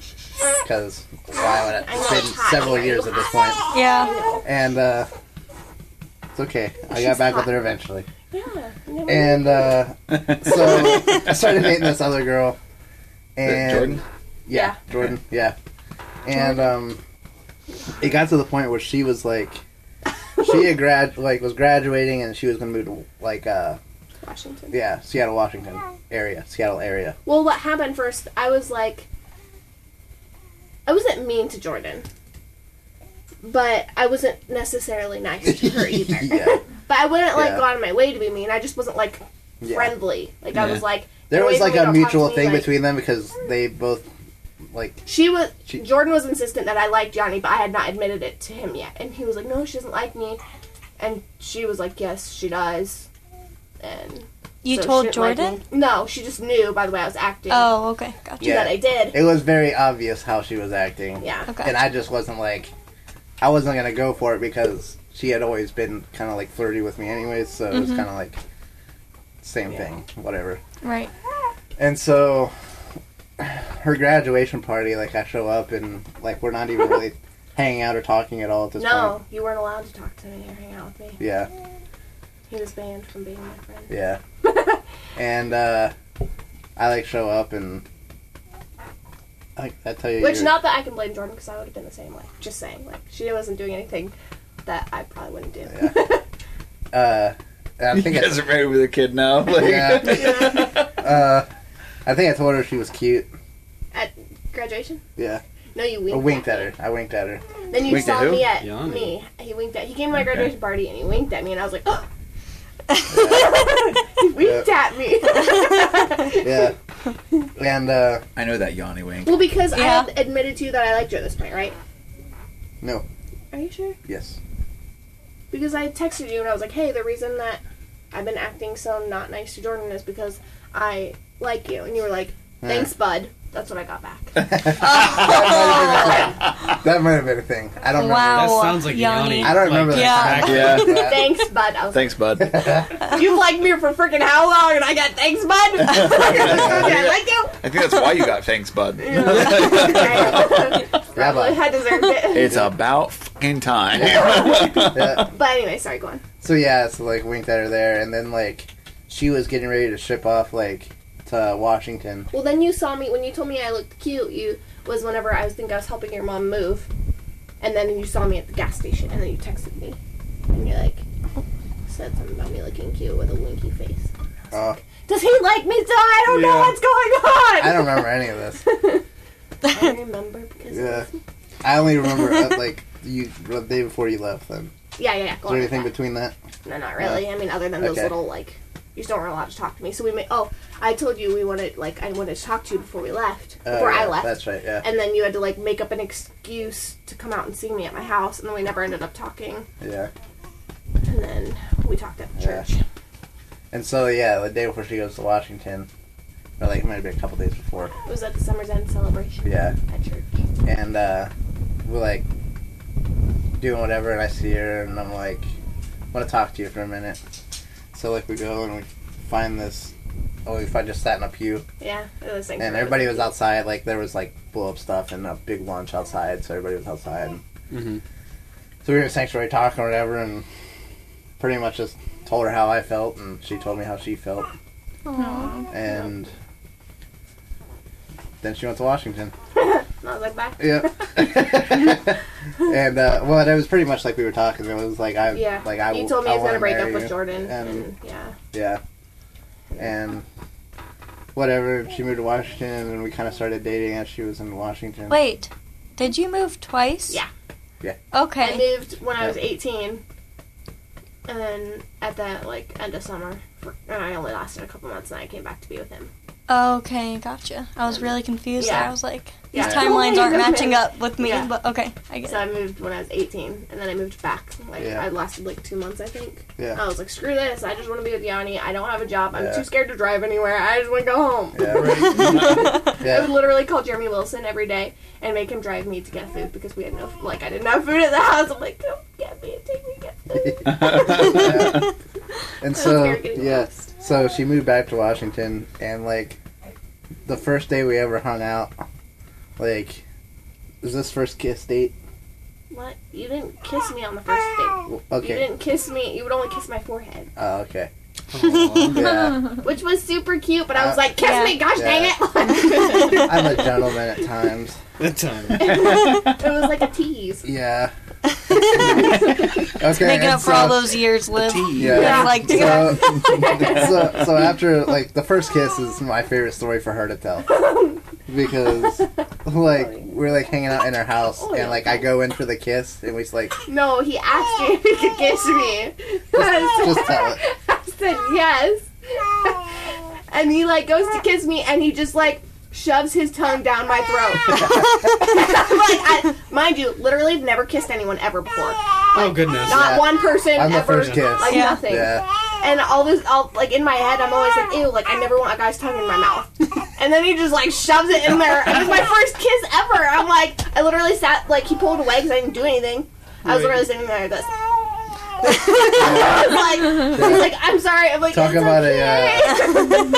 A: because why would it?
E: I know,
A: It's been several years at this point,
B: Yeah.
A: and uh, it's okay. I got
E: She's
A: back with
E: hot.
A: her eventually,
E: Yeah.
A: and uh, so I started dating this other girl, and
D: Jordan?
A: yeah, Jordan, yeah, and um, it got to the point where she was like, she had grad like was graduating and she was gonna move to like uh
E: Washington.
A: yeah Seattle Washington area Seattle area
E: Well, what happened first? I was like, I wasn't mean to Jordan, but I wasn't necessarily nice to her either.
A: yeah
E: But I wouldn't like
A: Yeah.
E: go out of my way to be mean. I just wasn't like
A: yeah
E: friendly. Like I
C: Yeah.
E: was like
A: there was like a mutual
E: me,"
A: thing
E: like-
A: between them because they both like
E: She was
A: She-
E: Jordan was insistent that I liked Yanni, but I had not admitted it to him yet. And he was like, "No, she doesn't like me," and she was like, "Yes, she does." And
B: You
E: so
B: told
E: didn't like
B: Jordan?
E: no, she just knew by the way I was acting.
B: Oh, okay. Gotcha.
A: Yeah.
E: that I did.
A: it was very obvious how she was acting
E: yeah.
B: Okay.
A: and I just wasn't like I wasn't gonna go for it because she had always been kind of like flirty with me anyways so it was
B: Mhm.
A: kind of like same
E: Yeah.
A: thing whatever
B: Right.
A: And so her graduation party, like I show up and like we're not even really hanging out or talking at all at this
E: No,
A: point.
E: you weren't allowed to talk to me or hang out with me.
A: Yeah,
E: He was banned from being my friend.
A: yeah. and uh I like show up and I, I tell you,
E: Which not that I can blame Jordan because I would have been the same way. Just saying, like she wasn't doing anything that I probably wouldn't do.
A: uh, and I
D: You
A: think
D: guys are married with a kid now. Like,
A: Yeah. I, uh, I think I told her she was cute.
E: At graduation?
A: Yeah,
E: No, you winked.
A: I winked at her. I winked at her.
E: Then you
D: Winked at
E: saw
D: who?
E: me at
C: Yanni.
E: me. He winked at. He came to my
D: Okay.
E: graduation party and he winked at me, and I was like, oh. he winked at me.
A: Yeah, and uh,
D: I know that Yanni wink.
E: well, because I
B: Yeah.
E: had admitted to you that I liked you at this point, right?
A: no,
E: Are you sure?
A: yes,
E: Because I texted you and I was like, hey, the reason that I've been acting so not nice to Jordan is because I like you. And you were like, thanks, bud. That's what I got back.
A: that might have been a thing. I don't
B: Wow.
A: remember.
C: That sounds like
B: Yanni.
C: Yanni.
A: I don't remember
C: like,
B: Yeah.
A: that.
D: Yeah.
A: Yeah.
E: thanks, bud. I was
D: Thanks, bud.
E: like, you've liked me for freaking how long? And I got thanks, bud. I like you.
D: I think that's why you got thanks, bud.
E: Probably
A: bud.
E: I deserved it.
D: it's about fucking time.
A: Yeah.
E: But anyway, sorry, go on.
A: So yeah, so like winked at her there, and then like she was getting ready to ship off like to Washington.
E: Well, then you saw me when you told me I looked cute. You was whenever I was think I was helping your mom move, and then you saw me at the gas station, and then you texted me, and you're like said something about me looking cute with a winky face.
A: Oh,
E: Does he like me? So I don't know what's going on.
A: I don't remember any of this.
E: I remember because
A: Yeah, I only remember uh, like you the day before you left. Then
E: yeah, yeah, yeah.
A: is there anything
E: with
A: between that?
E: that. No, not really. I mean, other than those little like, you just don't were allowed to talk to me. So we made. Oh, I told you we wanted like I wanted to talk to you before we left.
A: Uh,
E: Before I left.
A: That's right. Yeah,
E: and then you had to like make up an excuse to come out and see me at my house, and then we never ended up talking.
A: yeah.
E: And then we talked at the
A: Yeah.
E: church.
A: And so yeah, the day before she goes to Washington, or like it might have been a couple days before.
E: It was at the summer's end celebration
A: Yeah,
E: at church.
A: and uh, we're like doing whatever, and I see her, and I'm like, I want to talk to you for a minute. So like we go and we find this oh, if I just sat in a pew,
E: Yeah, it was things.
A: and everybody was outside. Like there was like blow up stuff and a big lunch outside, so everybody was outside. And
C: hmm
A: so we were in sanctuary talking or whatever, and pretty much just told her how I felt, and she told me how she felt, Aww. and then she went to Washington.
E: cute. And I was like, bye.
A: Yeah. and uh, well, it was pretty much like we were talking. It was like I,
E: Yeah.
A: like I.
E: you told me
A: I
E: I was gonna break up
A: marry
E: with
A: you.
E: Jordan,
A: and-
E: and, yeah.
A: Yeah. And whatever, she moved to Washington, and we kind of started dating as she was in Washington.
B: Wait, did you move twice?
E: Yeah.
A: Yeah.
B: Okay.
E: I moved when I was 18, and then at the like end of summer, for, and I only lasted a couple months, and I came back to be with him.
B: Okay, gotcha. I was really confused. there.
E: Yeah.
B: I was like, these
E: Yeah.
B: timelines aren't matching up with me.
E: Yeah.
B: But okay, I get
E: So
B: it.
E: I moved when I was 18, and then I moved back. Like
A: Yeah.
E: I lasted like two months, I think.
A: Yeah.
E: I was like, screw this! I just want to be with Yanni. I don't have a job. I'm
A: Yeah.
E: too scared to drive anywhere. I just want to go home.
A: Yeah.
E: I would literally call Jeremy Wilson every day and make him drive me to get food because we had no like I didn't have food at the house. I'm like, come get me and take me get food.
A: yeah. And so
E: scared getting
A: yeah,
E: lost.
A: So she moved back to Washington, and like the first day we ever hung out, like was this first kiss date?
E: What? You didn't kiss me on the first date.
A: Okay.
E: You didn't kiss me. You would only kiss my forehead,
A: Oh, okay. Yeah.
E: which was super cute. But I was
A: Uh,
E: like, kiss
B: yeah.
E: me! Gosh
A: Yeah.
E: dang it!
A: I'm a gentleman at times.
C: Good time.
E: it was like a tease.
A: Yeah. okay.
B: Making
A: and
B: up for all those years, Liv.
A: Yeah.
E: Yeah.
B: Like together.
A: so, so, so after like the first kiss is my favorite story for her to tell because like we're like hanging out in her house oh, and like I go in for the kiss and we like
E: No, he asked me if he could kiss me.
A: just tell it.
E: I said yes. and he like goes to kiss me and he just like shoves his tongue down my throat. I'm like, I, mind you, literally never kissed anyone ever before.
C: Oh goodness.
E: Not
A: Yeah.
E: one person
A: I'm the first kiss.
E: Like
B: Yeah.
E: nothing.
A: Yeah.
E: And all this, all like in my head, I'm always like, ew, like I never want a guy's tongue in my mouth. and then he just like shoves it in there. And it was my first kiss ever. I'm like, I literally sat like he pulled away because I didn't do anything. I was
C: Right.
E: literally sitting there like this. I was like, he's like, I'm sorry. I'm like,
A: Talk
E: "It's
A: about a,
E: okay."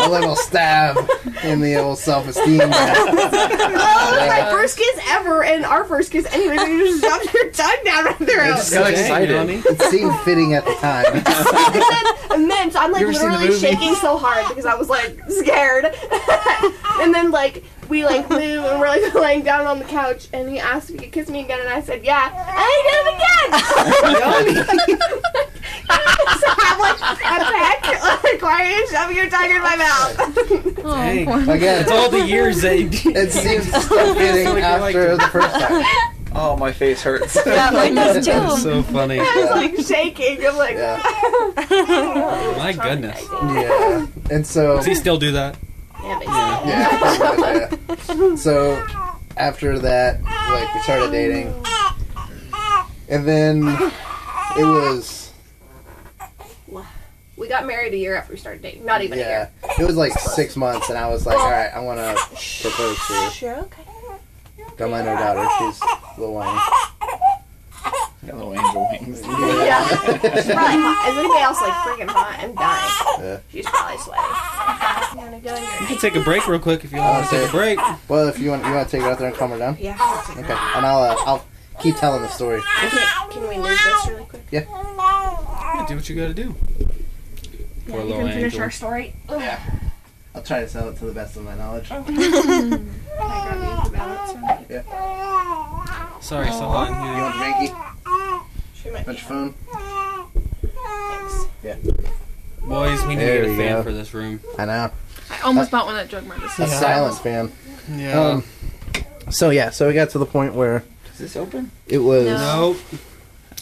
A: Uh, a little stab in the old self-esteem. there.
E: Oh, it was my first kiss ever, and our first kiss anyway. So you just shoved your tongue down my throat.
D: just got
C: Dang,
D: excited.
C: Yanni.
A: It seemed fitting at the time.
E: and, then, and then, so I'm like
D: You ever
E: literally shaking so hard because I was like scared. and then like we like move and we're like laying down on the couch, and he asked if he could kiss me again, and I said yeah, and he did it again. so I'm like, I'm back. Like, why are you shoving your tongue in my mouth?
C: Oh, Dang.
A: Again,
C: It's all the years they.
A: it seems so fitting
C: Like
A: after the first time.
D: Oh, my face hurts.
B: yeah, mine does too.
C: That's so funny.
E: I was like shaking. I'm like,
A: Yeah.
C: My goodness.
A: Yeah. And so
C: Does he still do that?
E: Yeah.
A: Yeah, pretty much, yeah. So after that, like we started dating, and then it was
E: We got married a year after we started dating. Not even a
A: yeah,
E: year.
A: it was like six months, and I was like, all right, I want to propose to her.
E: Sure, okay.
A: Got my no daughter, she's a little whiny.
D: Got little angel wings.
E: Yeah. She's probably hot. Is anybody else like freaking hot I'm dying?
A: Yeah.
E: She's probably sweaty. You wanna go
C: You can take a break real quick if you want to take a break.
A: Well, if you want, you want to take her out there and calm her down.
E: Yeah.
A: Okay, and I'll uh, I'll keep telling the story.
E: Okay, can we move this really quick?
C: Yeah, do what you gotta do. Poor
E: you can finish
C: angel.
E: our story.
A: Yeah. I'll try to tell it to the best of my knowledge.
E: Can I grab you the balance? or-
C: Sorry, so hot in
A: You
C: here.
A: want Janky?
E: She might be
A: Touch your phone.
E: Thanks.
C: Boys, we need
A: There
C: to a fan
A: go.
C: for this room.
A: I know.
F: I almost bought one at Drug Mart.
A: A silent fan.
C: Yeah.
A: Um. So yeah, so we got to the point where
D: Is this open?
A: it was.
B: No.
C: nope.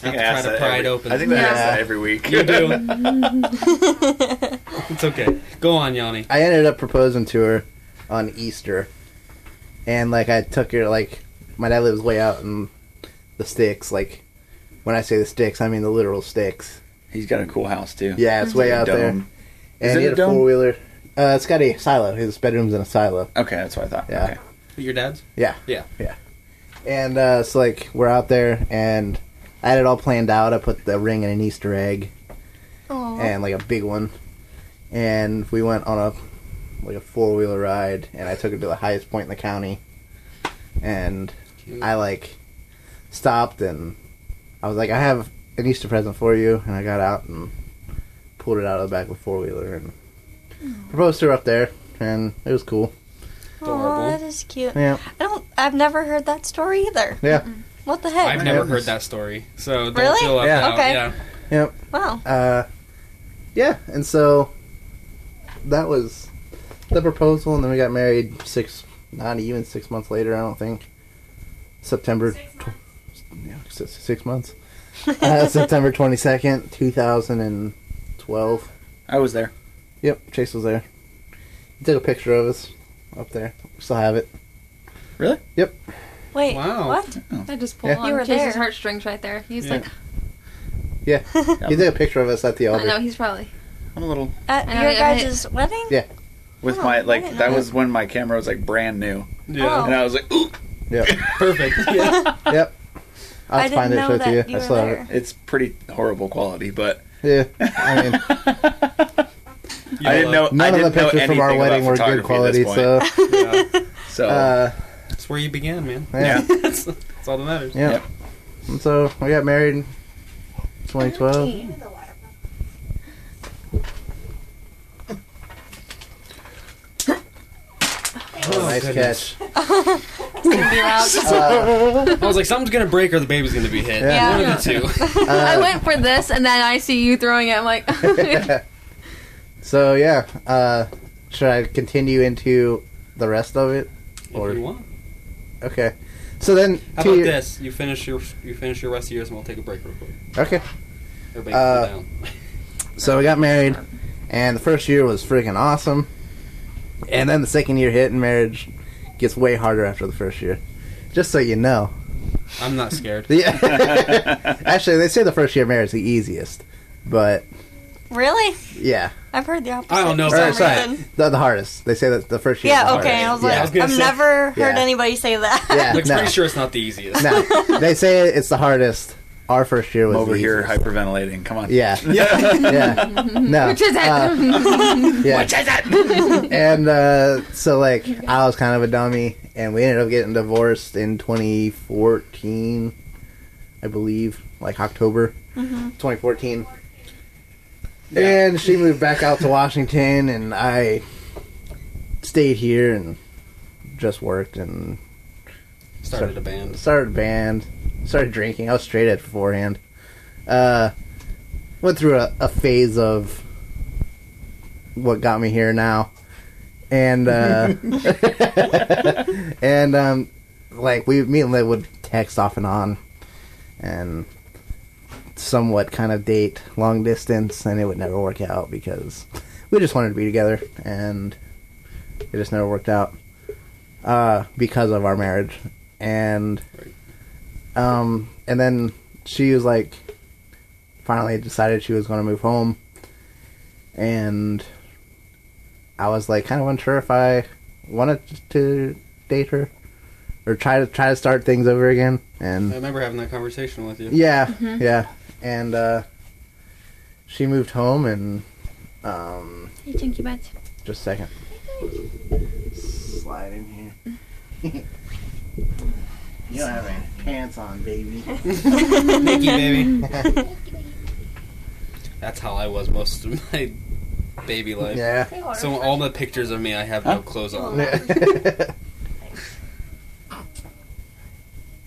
D: I
C: Have
D: think
C: to try to
D: that
C: pry it
D: every-
C: open.
D: I think that I ask
A: Yeah.
D: that every week.
C: You do. it's okay. Go on, Yanni.
A: I ended up proposing to her on Easter, and like I took her like my dad lives way out in the sticks. Like when I say the sticks, I mean the literal sticks.
D: He's got a cool house too.
A: Yeah, it's way out there.
D: Dome.
A: And
D: Is it
A: he
D: a
A: had a
D: dome?
A: four wheeler. Uh, it's got a silo. His bedroom's in a silo.
D: Okay, that's what I thought.
A: Yeah.
D: Okay.
C: Your dad's?
A: Yeah.
C: Yeah.
A: Yeah. And uh, so like we're out there, and I had it all planned out. I put the ring in an Easter egg
B: Aw.
A: and like a big one, and we went on a like a four wheeler ride, and I took it to the highest point in the county, and
C: Cute.
A: I like stopped and I was like, I have an Easter present for you, and I got out and pulled it out of the back of the four wheeler and proposed to her up there, and it was cool.
C: Adorable.
B: Oh, that is cute.
A: Yeah,
B: I don't. I've never heard that story either.
A: yeah,
B: What the heck?
C: I've never
A: Yeah.
C: heard that story, so don't
B: Really?
C: feel left
A: Yeah.
C: out.
B: Okay.
C: Yeah.
A: yep.
B: Wow.
A: Uh, yeah, and so that was the proposal, and then we got married six, not even six months later. I don't think September. tw- yeah, six, six months. Uh, September twenty second, two thousand and twelve.
D: I was there.
A: Yep, Chase was there. He took a picture of us up there. Still have it.
D: Really? Yep.
B: Wait.
C: Wow.
B: What?
F: I just pulled
A: Yeah.
F: on
B: You were
F: Chase's
B: there.
F: heartstrings right there. He's
C: Yeah.
F: like,
A: Yeah, he took a picture of us at the
F: I
A: altar.
F: know he's probably.
D: I'm a little
B: At
F: I know,
B: your
F: I
B: guys' wedding?
A: Yeah.
D: with
B: Oh,
D: my
B: I
D: like
B: didn't
D: that
B: know
D: was when my camera was like brand new,
C: Yeah.
B: Oh.
D: and I was like, ooh,
A: Yep,
C: Perfect. Yeah.
A: yep. I'll
B: I
A: have to find
B: didn't
A: it
B: know
A: show it to you.
B: that you
A: I
B: were
A: still have
B: there.
D: it's pretty horrible quality, but
A: it. Yeah, I mean,
C: You
D: I didn't know. I
A: none of
D: didn't
A: the pictures from our wedding were good quality. So.
C: Yeah.
D: so
A: uh,
C: That's where you began, man.
A: yeah,
C: that's, that's all that matters.
A: yeah.
D: Yep.
A: And so we got married in 2012.
C: Oh,
A: nice
C: goodness.
A: catch.
B: It's gonna be loud.
A: Uh,
C: I was like, something's gonna break or the baby's gonna be hit.
A: Yeah.
C: One of the two.
F: I
A: uh,
F: went for this, and then I see you throwing it. I'm like,
A: so yeah, uh, should I continue into the rest of it? Or?
C: if you want.
A: Okay. So then,
C: How about
A: year-
C: this? You finish your you finish your rest of yours, and we'll take a break real quick.
A: Okay.
C: Everybody
A: Uh,
C: down.
A: So we got married, and the first year was freaking awesome. And then the second year hit and marriage gets way harder after the first year. Just so you know.
C: I'm not scared.
A: Yeah. Actually, they say the first year of marriage is the easiest, but
B: really?
A: yeah,
B: I've heard the opposite.
C: I don't know
B: for
A: or,
B: some
A: sorry,
B: reason.
A: the, the hardest. They say that the first year. is
B: Yeah.
A: the
B: Okay. I
A: hardest.
B: was like.
C: I was gonna
B: I've
C: say-
B: never heard
A: Yeah.
B: anybody say that.
A: Yeah.
C: Like,
A: no.
C: pretty sure it's not the easiest.
A: no, they say it's the hardest. Our first year was
D: I'm over
A: the
D: here
A: easiest.
D: hyperventilating. Come on.
A: Yeah, yeah, no.
F: which is it?
A: uh, yeah.
D: Which is it?
A: and uh, so like I was kind of a dummy, and we ended up getting divorced in 2014, I believe, like October 2014. And she moved back out to Washington, and I stayed here and just worked and
C: Started a band.
A: started a band, started drinking. I was straight edge beforehand. Uh, went through a, a phase of what got me here now, and uh, and um, like we, me and Liv would text off and on, and somewhat kind of date long distance, and it would never work out because we just wanted to be together, and it just never worked out uh, because of our marriage, and um, and then she was like, finally decided she was going to move home, and I was like kind of unsure if I wanted to date her or try to try to start things over again, And I
C: remember having that conversation with you.
A: yeah, yeah, and uh, she moved home, and um,
F: hey, Chunky Butt.
A: just a second, slide in here. you don't have any pants on, baby.
C: Nikki, baby. That's how I was most of my baby life.
A: yeah.
C: So all the pictures of me, I have no clothes on.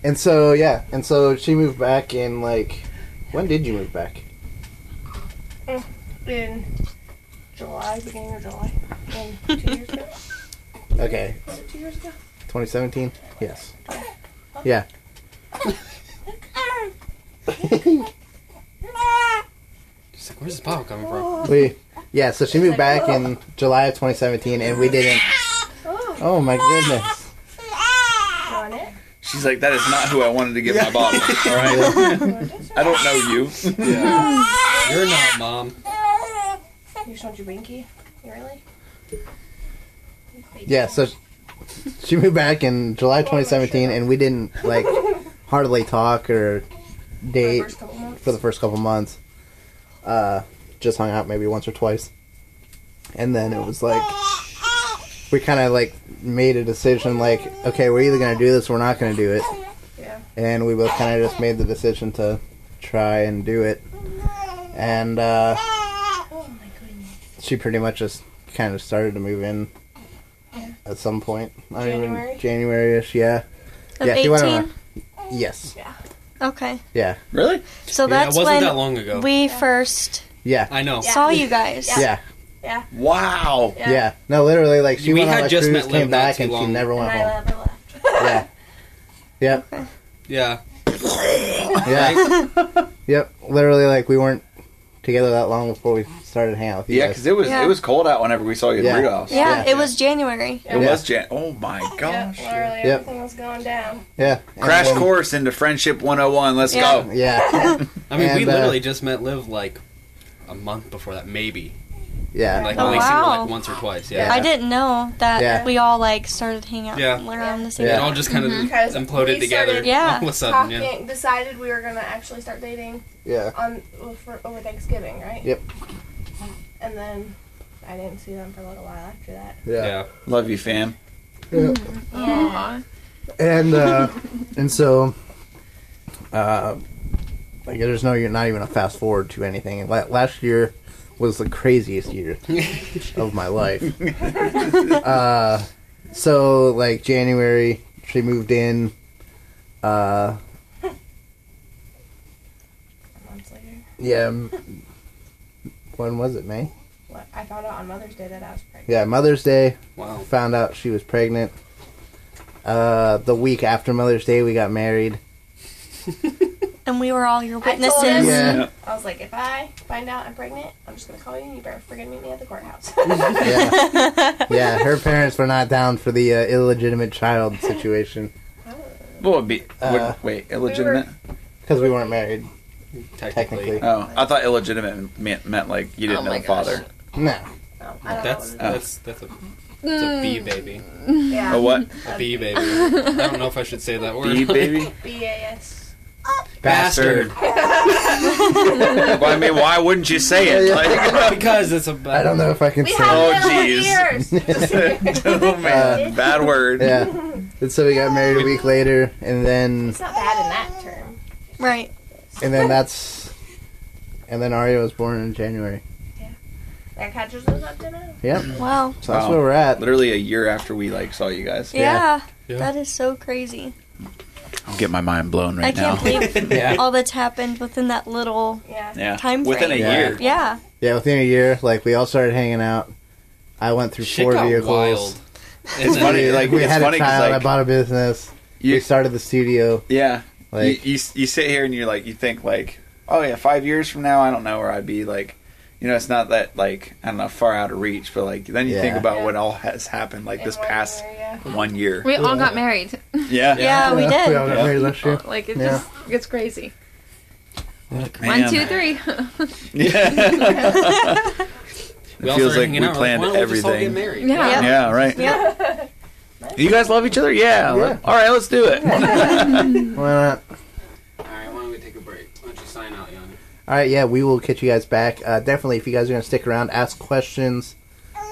A: and so yeah, and so she moved back in like when did you move back?
E: Uh, in July, beginning of July, and two years ago.
A: Okay,
E: Was it two years ago?
A: 2017. Yes. Yeah.
C: Just like, where's this bottle coming from?
A: We yeah. So she moved back oh. in July of 2017, and we didn't. Oh, oh my goodness.
E: On it.
D: She's like, that is not who I wanted to give my bottle. All right. I don't know you.
C: You're not, mom.
E: You just want your binky? You really?
A: Yeah. So she moved back in July 2017, and we didn't like hardly talk or date
E: First couple
A: for the first couple months. Uh, just hung out maybe once or twice, and then it was like we kind of like made a decision like, okay, we're either gonna do this or we're not gonna do it.
E: Yeah.
A: And we both kind of just made the decision to try and do it. And uh,
E: Oh my
A: she pretty much just kind of started to move in at some point. I don't
E: January?
A: even January-ish, yeah.
B: Of
A: Yeah, she went on
B: 18?
A: Yes. Yeah.
B: Okay.
A: Yeah.
D: Really?
B: So
C: Yeah, it
B: that's
C: wasn't
B: when
C: that long ago.
B: we first
A: Yeah.
C: I know.
B: saw you guys.
A: Yeah.
E: Yeah.
D: Wow.
A: Yeah.
E: Yeah.
A: No, literally, like she
C: We
A: went on
C: had
A: a
C: just
A: cruise,
C: met
A: came
C: not
A: back,
C: too
A: and she
C: long.
A: never
E: And
A: went
E: I
A: home.
E: never left.
A: Yeah. Yep.
C: Yeah.
A: Yeah. yep. Literally, like we weren't together that long before we started hanging out with you
D: Yeah, because it was
B: Yeah.
D: it was cold out whenever we saw you at
A: Yeah.
D: the Rudolph's.
B: Yeah,
A: Yeah.
B: it was January.
D: It
A: Yeah.
D: was Jan. Oh my gosh.
E: Yeah, literally
A: Yep.
E: everything was going down.
A: yeah. And
D: Crash
A: then-
D: course into friendship 101. Let's
B: Yeah.
D: go.
A: Yeah.
C: I mean, we
A: And, uh,
C: literally just met Liv like a month before that, maybe.
A: Yeah.
C: Like
B: Oh,
C: only seen her
B: wow.
C: like once or twice. Yeah.
A: Yeah.
B: I didn't know that
A: Yeah.
B: we all like started hanging out
C: Yeah.
B: around the same
A: Yeah.
C: It all just kind of
E: Because
C: imploded
E: we
C: together.
B: Yeah.
C: All of a sudden, yeah.
E: Decided we were gonna actually start dating
A: Yeah.
E: on for over Thanksgiving, right?
A: Yep.
E: And then I didn't see them for a little while after that.
A: Yeah.
C: Yeah.
D: Love you, fam.
A: Yeah.
F: Aw.
A: And uh, and so, uh, like there's no, you're not even a fast forward to anything. Last year was the craziest year of my life. uh, so like January, she moved in. Uh,
E: Months later,
A: yeah. m- When was it? May.
E: what I found out on Mother's Day that I was pregnant.
A: Yeah, Mother's Day.
C: Wow.
A: Found out she was pregnant. Uh, the week after Mother's Day, we got married.
B: And we were all your
E: I told
B: witnesses.
E: him,
A: Yeah.
E: I was like, if I find out I'm pregnant, I'm just gonna call you and you better freaking meet me at the courthouse.
A: Yeah. yeah, her parents were not down for the uh, illegitimate child situation
D: What would be?
A: Uh,
D: wait, illegitimate?
A: because we weren't married.
C: Technically.
A: Technically.
D: Oh, I thought illegitimate meant, meant like you didn't
F: Oh
D: know the father.
A: No.
E: No,
C: That's that's that's a that's a bee baby.
E: yeah.
D: A what?
C: A bee baby. I don't know if I should say that word.
D: Bee baby?
E: B A S.
C: Bastard.
D: well, I mean, why wouldn't you say it? Like,
C: because it's a bad
A: I don't know if I can
E: We
A: say.
E: have
D: Oh,
E: little
D: jeez.
E: ears.
D: oh man, uh, bad word.
A: Yeah. And so we got married a week later, and then
E: It's not bad in that term.
B: Right.
A: and then that's and then Arya was born in January. Yeah.
E: That catches us up to now.
A: Yep.
B: Wow.
A: So that's
D: Wow.
A: where we're at.
D: Literally a year after we like saw you guys.
B: Yeah.
C: Yeah.
B: That is so crazy.
D: I'll get my mind blown right now.
B: I can't believe
C: Yeah.
B: all that's happened within that little.
E: Yeah.
D: yeah,
B: Time frame
D: within a
B: frame.
A: Yeah.
D: year.
B: Yeah.
A: Yeah, within a year, like we all started hanging out. I went through
C: Shit
A: four
C: got
A: vehicles.
C: wild.
D: It's funny, like
A: we
D: it's
A: had
D: funny
A: a child. I bought a business.
D: you,
A: we started the studio.
D: yeah,
A: Like
D: you, you you sit here and you're like you think like oh yeah five years from now I don't know where I'd be like you know it's not that like I don't know far out of reach but like then you think about
E: Yeah.
D: what all has happened like
E: In
D: this
E: one
D: past
E: year, yeah.
D: one year
F: We all got married.
D: yeah
B: Yeah, we
A: we
B: did.
A: all got
D: Yeah.
A: married last year.
F: Like it
A: Yeah.
F: just gets crazy.
D: Man.
F: One, two, three.
D: yeah it feels like we
C: out.
D: planned
C: Why don't we just all get
D: everything
C: married?
F: Yeah.
B: Yeah.
D: yeah right
B: Yeah.
D: you guys love each other yeah,
A: Yeah.
D: all right let's do it
A: Why not?
C: All right, why don't we take a break? Why don't you sign out, Yanni?
A: All right, yeah, we will catch you guys back. Uh, definitely, if you guys are gonna stick around, ask questions.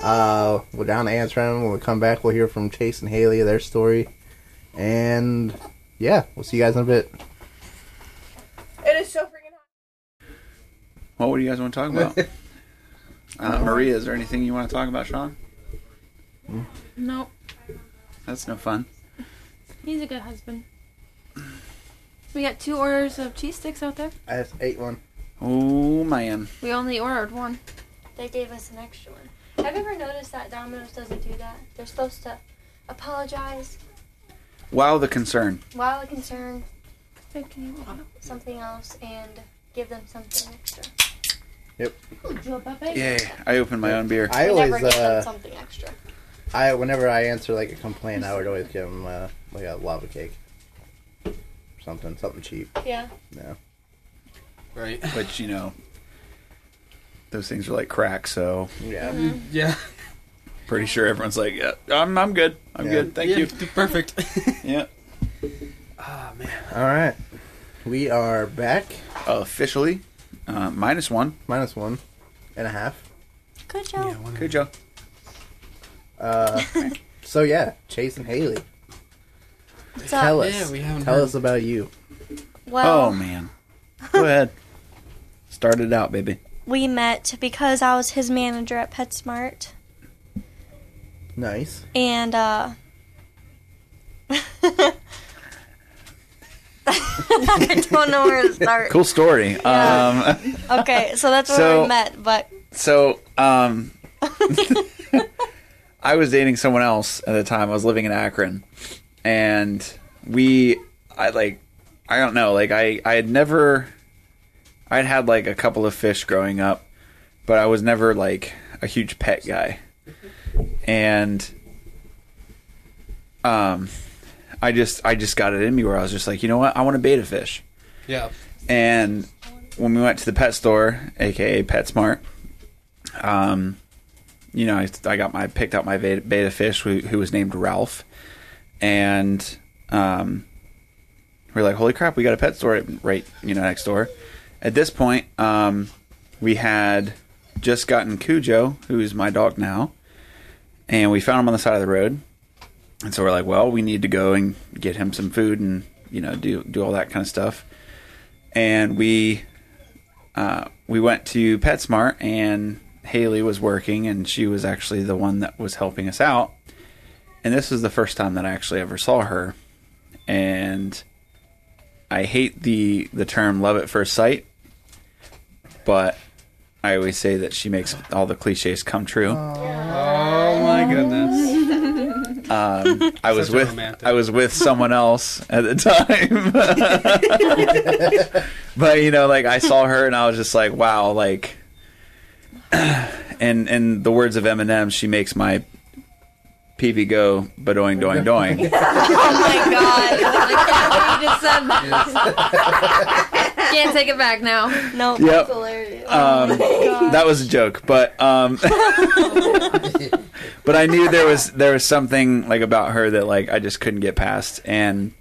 A: Uh, we're down to answer them. When we come back, we'll hear from Chase and Haley their story, and yeah, we'll see you guys in a bit.
E: It is so freaking hot.
D: what do you guys want to talk about uh, Maria is there anything you want to talk about Sean
F: nope.
D: that's no fun
F: He's a good husband. We got two orders of cheese sticks out there.
A: I just ate one.
D: Oh man
F: We only ordered one.
B: They gave us an extra one. Have you ever noticed that Domino's doesn't do that? They're supposed to apologize
D: wow the concern
B: while the concern,
F: Babe, you
B: something else, and give them something extra.
F: it?
D: Yay! I opened my own beer.
A: I
B: We
A: always,
B: never give them
A: uh,
B: something extra.
A: I whenever I answer like a complaint, I would always give them uh, like a lava cake, something, something cheap.
B: Yeah.
A: No.
C: Right.
D: But you know, those things are like crack. So
A: Yeah.
C: Yeah.
D: pretty sure everyone's like, "Yeah, I'm, I'm good. I'm
A: Yeah.
D: good. Thank
C: Yeah,
D: you."
C: Perfect.
D: Yeah.
C: Ah man.
A: All right, we are back.
D: Officially, uh, minus one.
A: Minus one and a half.
B: Good job.
D: Good job.
A: Uh, so yeah, Chase and Haley,
B: What's up?
A: tell us,
C: Yeah, we haven't
A: tell
C: heard.
A: us about you.
B: Well,
D: Oh man. Go ahead. Start it out, baby.
B: we met because I was his manager at PetSmart,
A: Nice.
B: and uh, I don't know where to start.
D: Cool story.
B: Yeah.
D: Um
B: Okay, so that's where
D: So-
B: we met, but
D: so um I was dating someone else at the time. I was living in Akron. And we I like I don't know, like I I had never I'd had like a couple of fish growing up, but I was never like a huge pet guy. And um I just I just got it in me where I was just like, you know what? I want to bait a betta fish.
C: Yeah.
D: And when we went to the pet store, aka PetSmart, um, you know, I, I got my picked out my betta, betta fish who, who was named Ralph, and um, we are like, holy crap, we got a pet store right, you know, next door. At this point, um, we had just gotten Cujo, who's my dog now, and we found him on the side of the road. And so we're like, well, we need to go and get him some food and you know do do all that kind of stuff and we uh, we went to PetSmart, and Haley was working, and she was actually the one that was helping us out. And this was the first time that I actually ever saw her, and I hate the the term "love at first sight," but I always say that she makes all the cliches come true.
C: Oh my goodness.
D: Um, I was
C: Such a
D: with
C: romantic.
D: I was with someone else at the time, but you know, like I saw her and I was just like, wow, like, and in the words of Eminem, she makes my pee pee go badoing doing doing.
F: Oh my god. I can't believe you just said that. Can't take it back now.
B: no.
D: yep,
E: Hilarious.
D: um, that was a joke, but um, but I knew there was there was something like about her that like I just couldn't get past, and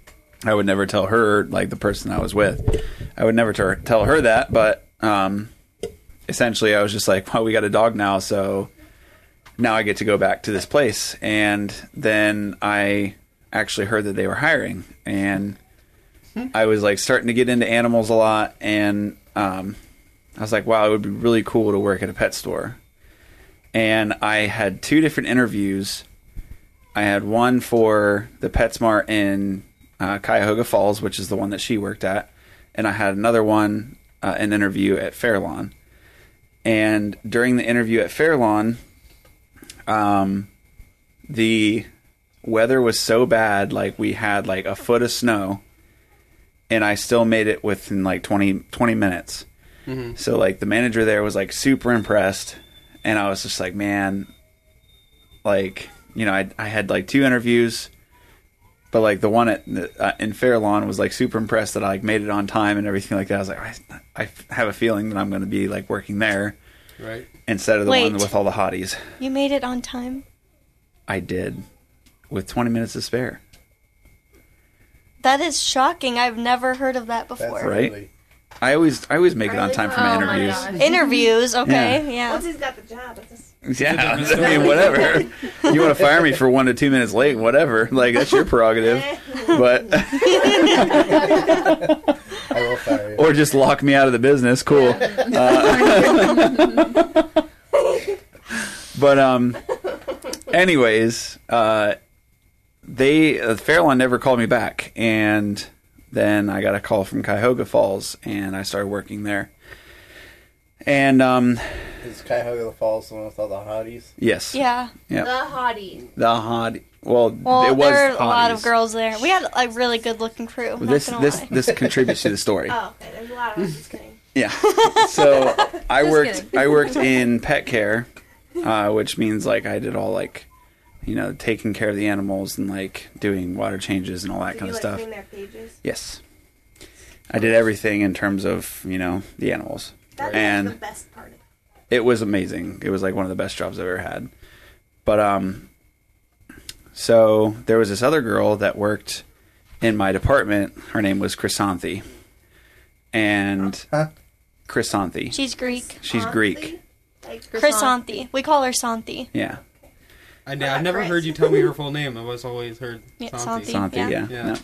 D: I would never tell her like the person I was with. I would never tell tell her that, but um, essentially I was just like, well, we got a dog now, so now I get to go back to this place, and then I actually heard that they were hiring, and I was like starting to get into animals a lot, and um, I was like, wow, it would be really cool to work at a pet store. And I had two different interviews. I had one for the PetSmart in uh, Cuyahoga Falls, which is the one that she worked at, and I had another one, uh, an interview at Fairlawn. And during the interview at Fairlawn, um, the weather was so bad, like we had like a foot of snow, and I still made it within like 20, 20 minutes. So like the manager there was like super impressed, and I was just like, man, like you know, I I had like two interviews, but like the one at uh, in Fairlawn was like super impressed that I like made it on time and everything like that. I was like, I, I have a feeling that I'm going to be like working there
C: Right.
D: instead of the
B: Wait.
D: one with all the hotties.
B: You made it on time.
D: I did with 20 minutes to spare.
B: That is shocking. I've never heard of that
A: That's
B: before.
D: Right?
A: really-
D: I always I always make it on time for my
F: Oh my
D: interviews.
F: gosh.
B: Interviews, okay, yeah.
E: Once he's got the job, it's just,
D: Yeah, I mean, whatever. You want to fire me for one to two minutes late, whatever. Like that's your prerogative. But
A: I will fire you.
D: or just lock me out of the business. Cool. Uh, but um, anyways, uh, they uh, Fairlawn never called me back, and then I got a call from Cuyahoga Falls, and I started working there. And um,
A: Is Cuyahoga Falls the one with all the hotties?
D: yes,
B: Yeah.
D: Yeah.
E: the hottie.
D: the hot. Well,
B: Well,
D: it was
B: there were a lot of
D: hotties.
B: girls there. We had a really good looking crew. Not
D: This
B: gonna
D: this
B: lie.
D: this contributes to the story.
E: Oh, okay. There's a lot of. Just kidding.
D: Yeah. So I
F: Just
D: worked.
F: kidding.
D: I worked in pet care, uh, which means like I did all like, you know, taking care of the animals and like doing water changes and all that
E: Did
D: kind
E: you
D: of
E: like
D: stuff.
E: clean their cages?
D: Yes. I did everything in terms of you know the animals,
E: That's
D: and
E: the best part it.
D: it was amazing. It was like one of the best jobs I've ever had. But um, so there was this other girl that worked in my department. Her name was Chrysanthi, and
A: Huh?
D: Chrysanthi.
B: She's Greek.
D: She's
E: Santhi?
D: Greek.
E: Like,
B: Chrysanthi. We call her Santhi.
D: Yeah.
C: I,
E: got
C: I've never heard you tell me her full name. I've always always heard
B: Yeah,
C: Santi.
B: Santi.
D: Santi,
B: Yeah.
D: yeah.
C: Yeah.
D: no.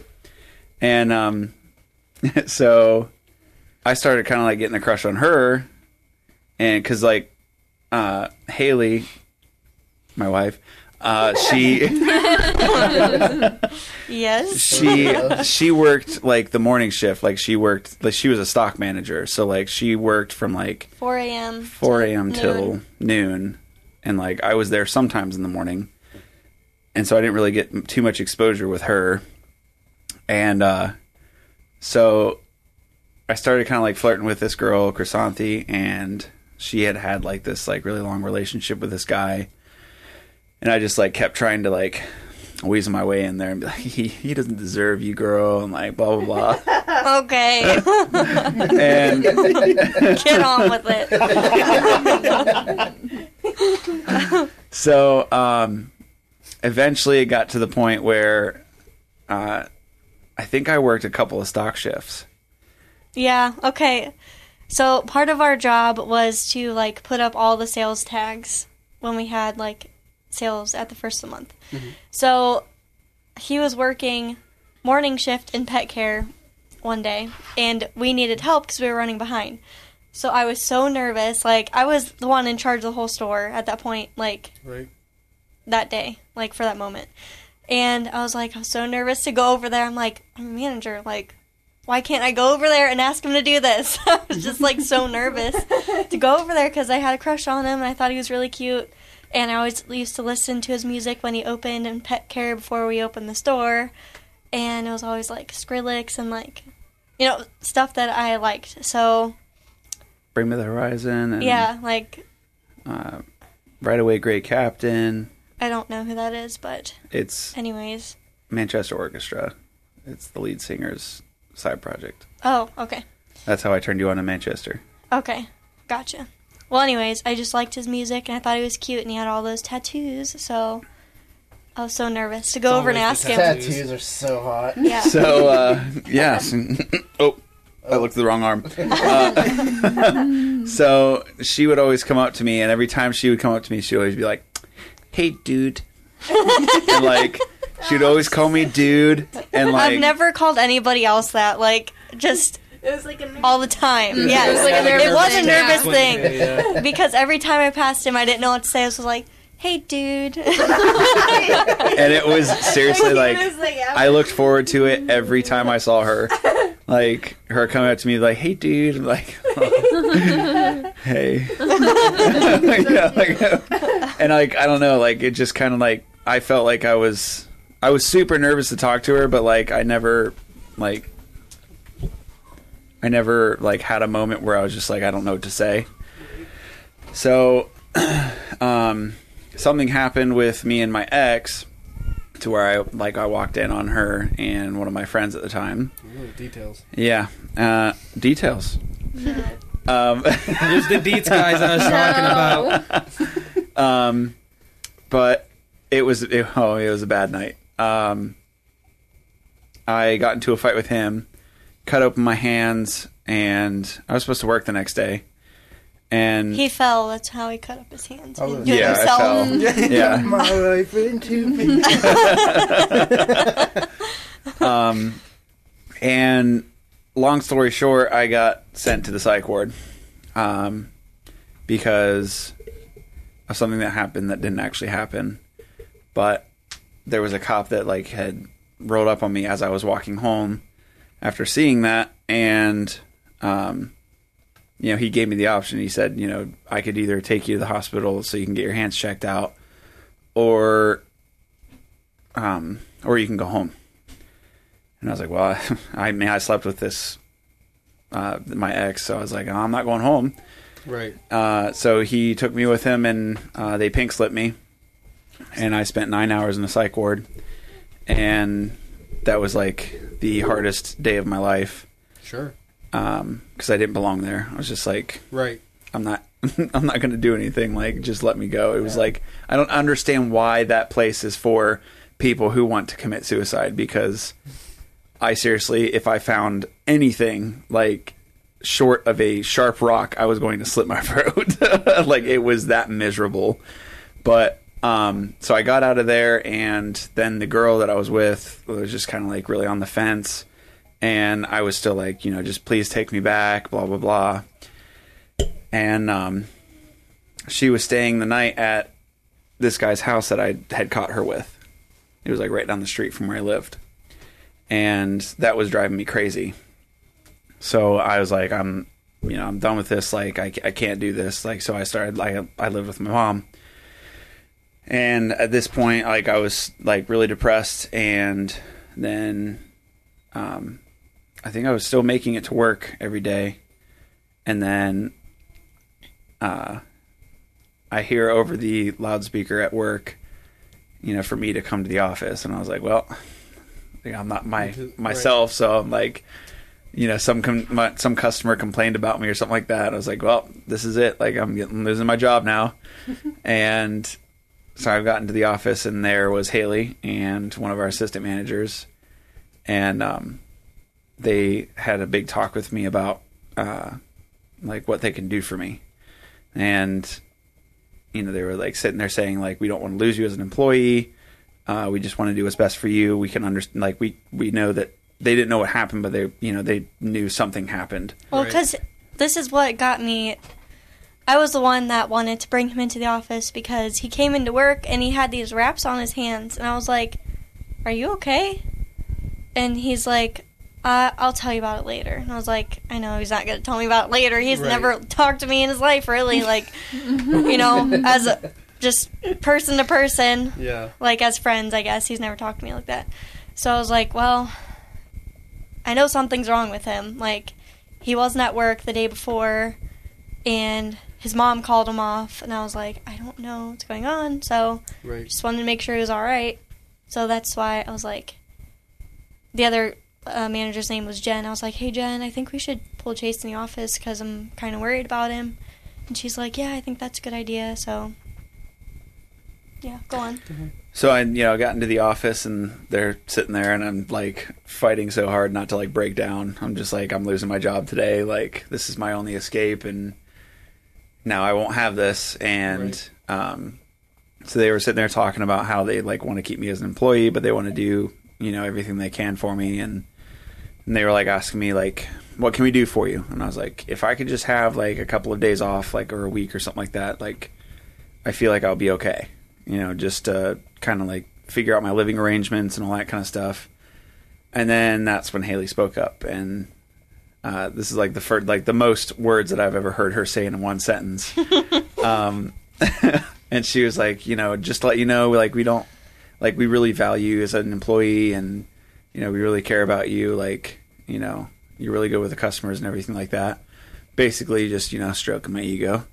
D: And um, so I started kind of like getting a crush on her, and because like uh, Haley, my wife, uh, she
B: Yes.
D: she she worked like the morning shift. Like she worked, like she was a stock manager. So like she worked from like
B: 4 a.m.
D: 4 a.m till
B: noon.
D: noon, and like I was there sometimes in the morning, and so I didn't really get too much exposure with her, and uh, so I started kind of like flirting with this girl, Chrysanthi, and she had had like this like really long relationship with this guy, and I just like kept trying to like weasel my way in there and be like, he, he doesn't deserve you, girl, and like blah blah blah,
B: Okay.
D: and
B: Get on with it.
D: So, um, eventually it got to the point where, uh, I think I worked a couple of stock shifts.
B: Yeah, okay. So part of our job was to like put up all the sales tags when we had like sales at the first of the month. Mm-hmm. So he was working morning shift in pet care one day and we needed help because we were running behind. So I was so nervous. Like I was the one in charge of the whole store at that point, like
C: Right.
B: that day, like for that moment. And I was like, I'm so nervous to go over there. I'm like, I'm a manager. Like, why can't I go over there and ask him to do this? I was just like so nervous to go over there because I had a crush on him and I thought he was really cute. And I always used to listen to his music when he opened and pet care before we opened the store. And it was always like Skrillex and like, you know, stuff that I liked. So,
D: Bring Me the Horizon and
B: yeah, like,
D: uh, Right Away Great Captain.
B: I don't know who that is, but,
D: It's
B: anyways.
D: Manchester Orchestra. It's the lead singer's side project.
B: Oh, okay.
D: That's how I turned you on to Manchester.
B: Okay, gotcha. Well, anyways, I just liked his music and I thought he was cute and he had all those tattoos, so I was so nervous to go
C: It's
B: over and ask
C: the
B: him.
C: tattoos.
A: Tattoos are so hot.
B: Yeah.
D: So, uh, yes. oh, I looked at the wrong arm. Uh, so she would always come up to me, and every time she would come up to me, she'd always be like, "Hey, dude," and like she'd always call me dude, and like
B: I've never called anybody else that, like, just
E: It was like a
B: all the time. Yes.
F: It was like a nervous
B: it was a
F: thing,
B: nervous
F: yeah.
B: thing
C: Yeah.
B: because every time I passed him, I didn't know what to say. I was like, hey, dude.
D: and it was seriously like
E: was like.
D: I looked forward to it every time I saw her. Like her coming up to me like, "Hey, dude," I'm like, "Hey," Yeah, like, and like I don't know, like it just kind of like I felt like I was I was super nervous to talk to her, but like I never like I never like had a moment where I was just like I don't know what to say. So, um, something happened with me and my ex to where I like I walked in on her and one of my friends at the time.
C: Ooh, details.
D: Yeah, uh, details. Um,
C: There's the deets guys I was talking about.
D: um, but it was it, oh it was a bad night. Um, I got into a fight with him, cut open my hands, and I was supposed to work the next day. And
B: he fell. That's how he cut up his hands.
A: Oh,
B: didn't do it
D: yeah,
B: himself.
D: I fell. Yeah.
A: My life in two pieces.
D: Um, and long story short, I got sent to the psych ward um, because of something that happened that didn't actually happen. But there was a cop that like had rolled up on me as I was walking home after seeing that, and um, you know he gave me the option. He said, you know, I could either take you to the hospital so you can get your hands checked out, or um, or you can go home. And I was like, well, I, I mean, I slept with this, uh, my ex, so I was like, oh, I'm not going home.
C: Right.
D: Uh, so he took me with him, and uh, they pink slipped me, and I spent nine hours in the psych ward, and that was like the hardest day of my life
C: Sure.
D: Um, because I didn't belong there. I was just like,
C: Right.
D: I'm not, I'm not going to do anything. Like, just let me go. It was like I don't understand why that place is for people who want to commit suicide because I seriously, if I found anything like short of a sharp rock, I was going to slit my throat. like it was that miserable. But Um, so I got out of there, and then the girl that I was with was just kind of like really on the fence, and I was still like, you know, just please take me back, blah blah blah. And um, she was staying the night at this guy's house that I had caught her with. It was like right down the street from where I lived, and that was driving me crazy. So I was like, I'm, you know, I'm done with this. Like, I, I can't do this. Like, so I started. Like, I lived with my mom and at this point like i was like really depressed and then um i think i was still making it to work every day. And then uh i hear over the loudspeaker at work you know for me to come to the office. And i was like well i'm not my myself. So i'm like you know some com- my, some customer complained about me or something like that. I was like well this is it. Like i'm getting losing my job now. And so I've gotten to the office, and there was Haley and one of our assistant managers, and um, they had a big talk with me about uh, like what they can do for me, and you know they were like sitting there saying like we don't want to lose you as an employee, uh, we just want to do what's best for you. We can understand like we we know that they didn't know what happened, but they you know they knew something happened.
B: Well,
C: Right.
B: because this is what got me. I was the one that wanted to bring him into the office because he came into work and he had these wraps on his hands, and I was like, "Are you okay?" And he's like, uh, "I'll tell you about it later." And I was like, "I know he's not going to tell me about it later. He's
C: Right.
B: never talked to me in his life, really. Like, you know, as a, just person to person."
C: Yeah.
B: like as friends, I guess. He's never talked to me like that. So I was like, well, I know something's wrong with him. Like, he wasn't at work the day before, and his mom called him off, and I was like, I don't know what's going on. So
C: Right.
B: just wanted to make sure he was all right. So that's why I was like, the other uh, manager's name was Jen. I was like, hey, Jen, I think we should pull Chase in the office because I'm kind of worried about him. And she's like, yeah, I think that's a good idea. So, yeah, go on.
D: So I, you know, got into the office and they're sitting there, and I'm like fighting so hard not to like break down. I'm just like, I'm losing my job today. Like this is my only escape, and now I won't have this. And um, so they were sitting there talking about how they like want to keep me as an employee, but they want to do you know everything they can for me, and and they were like asking me like, what can we do for you? And I was like, if I could just have like a couple of days off, like or a week or something like that, like I feel like I'll be okay. You know, just uh, kind of like figure out my living arrangements and all that kind of stuff. And then that's when Haley spoke up, and uh, this is like the first, like the most words that I've ever heard her say in one sentence. um, and she was like, you know, just to let you know, like we don't, like we really value you as an employee, and you know, we really care about you. Like, you know, you're really good with the customers and everything like that. Basically, just you know, stroking my ego